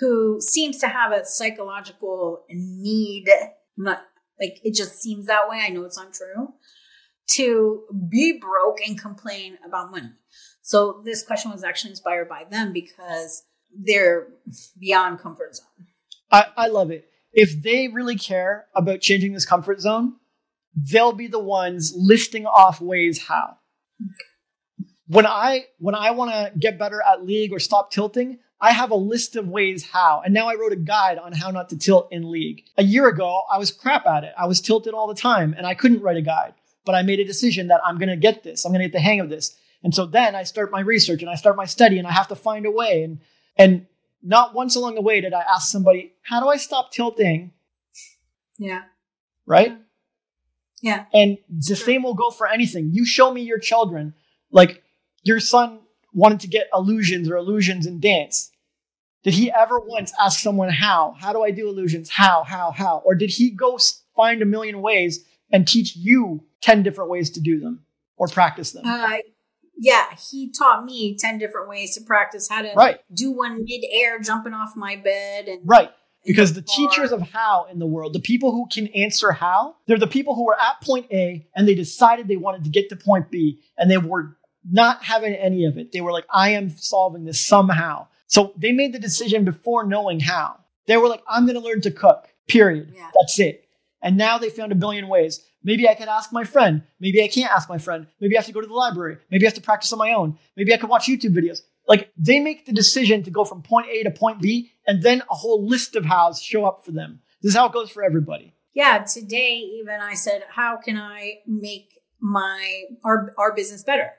who seems to have a psychological need, not like it just seems that way. I know it's not true to be broke and complain about money. So this question was actually inspired by them because they're beyond comfort zone. I, I love it. If they really care about changing this comfort zone, they'll be the ones listing off ways how. When I when I want to get better at league or stop tilting, I have a list of ways how. And now I wrote a guide on how not to tilt in league. A year ago, I was crap at it. I was tilted all the time and I couldn't write a guide. But I made a decision that I'm going to get this. I'm going to get the hang of this. And so then I start my research and I start my study and I have to find a way. And and not once along the way did I ask somebody, how do I stop tilting? Yeah. Right? Yeah. And the same will go for anything. You show me your children, like your son wanted to get illusions or illusions in dance. Did he ever once ask someone how? How do I do illusions? How, how, how? Or did he go find a million ways and teach you 10 different ways to do them or practice them? Uh, yeah, he taught me 10 different ways to practice how to right. do one mid-air jumping off my bed and Right. Because the teachers of how in the world, the people who can answer how, they're the people who were at point A and they decided they wanted to get to point B and they were not having any of it. They were like, I am solving this somehow. So they made the decision before knowing how. They were like, I'm going to learn to cook, period. Yeah. That's it. And now they found a billion ways. Maybe I could ask my friend. Maybe I can't ask my friend. Maybe I have to go to the library. Maybe I have to practice on my own. Maybe I could watch YouTube videos. Like they make the decision to go from point A to point B, and then a whole list of hows show up for them. This is how it goes for everybody. yeah, today even I said, how can I make my our our business better?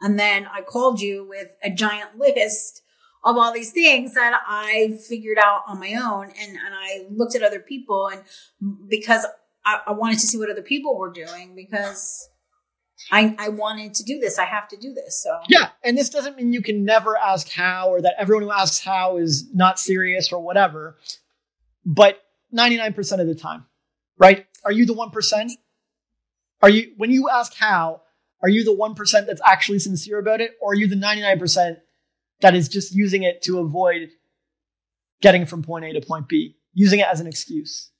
And then I called you with a giant list of all these things that I figured out on my own. And, and I looked at other people and because I, I wanted to see what other people were doing because I, I wanted to do this. I have to do this. So Yeah, and this doesn't mean you can never ask how or that everyone who asks how is not serious or whatever. But 99% of the time, right? Are you the 1%? Are you when you ask how, are you the 1% that's actually sincere about it or are you the 99% that is just using it to avoid getting from point A to point B, using it as an excuse?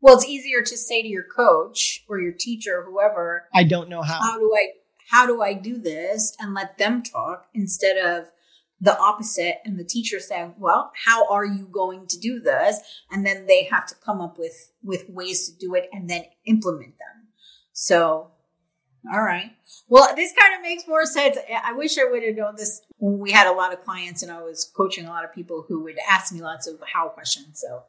well, it's easier to say to your coach or your teacher, or whoever, I don't know how. how do I how do I do this and let them talk instead of the opposite and the teacher saying, "Well, how are you going to do this?" and then they have to come up with with ways to do it and then implement them. So, all right. Well, this kind of makes more sense. I wish I would have known this when we had a lot of clients and I was coaching a lot of people who would ask me lots of how questions. So,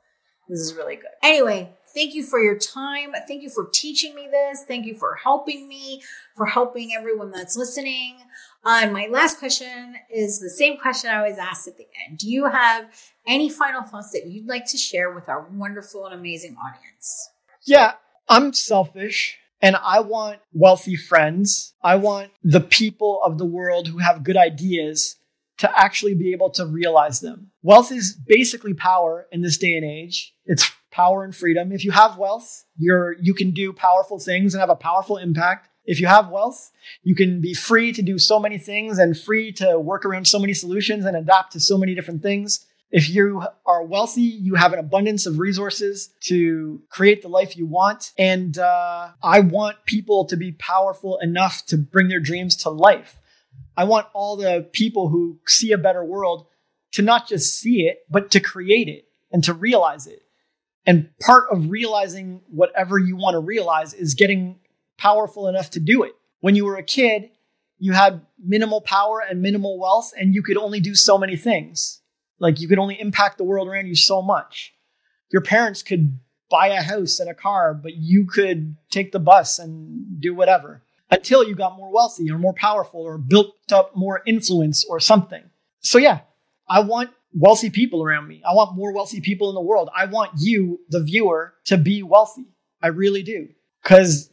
this is really good. Anyway, thank you for your time. Thank you for teaching me this. Thank you for helping me, for helping everyone that's listening. Uh, my last question is the same question I always ask at the end. Do you have any final thoughts that you'd like to share with our wonderful and amazing audience? Yeah, I'm selfish and I want wealthy friends. I want the people of the world who have good ideas to actually be able to realize them. Wealth is basically power in this day and age. It's power and freedom. If you have wealth, you're you can do powerful things and have a powerful impact. If you have wealth, you can be free to do so many things and free to work around so many solutions and adapt to so many different things. If you are wealthy, you have an abundance of resources to create the life you want. And uh, I want people to be powerful enough to bring their dreams to life. I want all the people who see a better world to not just see it, but to create it and to realize it. And part of realizing whatever you want to realize is getting powerful enough to do it. When you were a kid, you had minimal power and minimal wealth, and you could only do so many things. Like you could only impact the world around you so much. Your parents could buy a house and a car, but you could take the bus and do whatever until you got more wealthy or more powerful or built up more influence or something. So, yeah, I want wealthy people around me. I want more wealthy people in the world. I want you, the viewer, to be wealthy. I really do. Because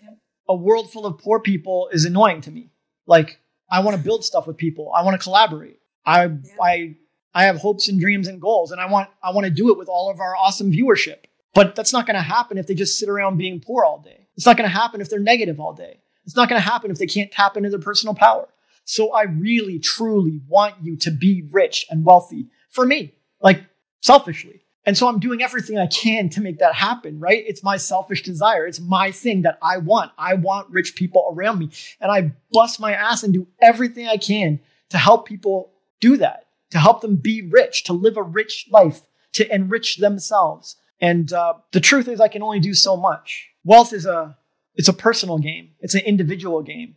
a world full of poor people is annoying to me. Like, I want to build stuff with people. I want to collaborate. I, I, I have hopes and dreams and goals, and I want, I want to do it with all of our awesome viewership. But that's not going to happen if they just sit around being poor all day. It's not going to happen if they're negative all day. It's not going to happen if they can't tap into their personal power. So I really, truly want you to be rich and wealthy for me, like selfishly. And so I'm doing everything I can to make that happen, right? It's my selfish desire. It's my thing that I want. I want rich people around me. And I bust my ass and do everything I can to help people do that, to help them be rich, to live a rich life, to enrich themselves. And uh, the truth is, I can only do so much. Wealth is a it's a personal game. It's an individual game.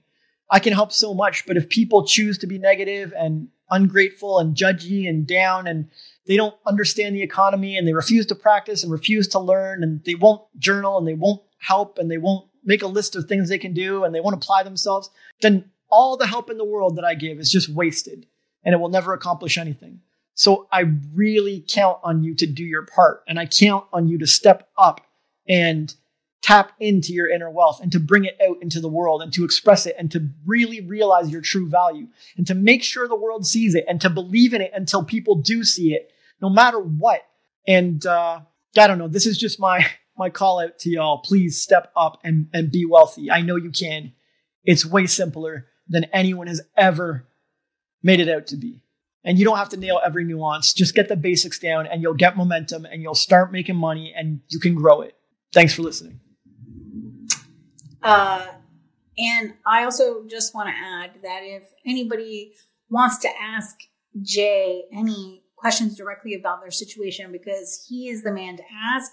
I can help so much, but if people choose to be negative and ungrateful and judgy and down and they don't understand the economy and they refuse to practice and refuse to learn and they won't journal and they won't help and they won't make a list of things they can do and they won't apply themselves, then all the help in the world that I give is just wasted and it will never accomplish anything. So I really count on you to do your part and I count on you to step up and tap into your inner wealth and to bring it out into the world and to express it and to really realize your true value and to make sure the world sees it and to believe in it until people do see it, no matter what. And uh, I don't know, this is just my my call out to y'all. Please step up and, and be wealthy. I know you can. It's way simpler than anyone has ever made it out to be. And you don't have to nail every nuance. Just get the basics down and you'll get momentum and you'll start making money and you can grow it. Thanks for listening. Uh, and I also just want to add that if anybody wants to ask Jay any questions directly about their situation, because he is the man to ask,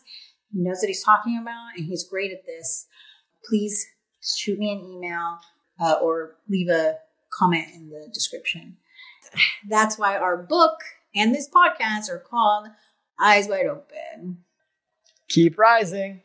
he knows what he's talking about, and he's great at this, please shoot me an email uh, or leave a comment in the description. That's why our book and this podcast are called Eyes Wide Open. Keep rising.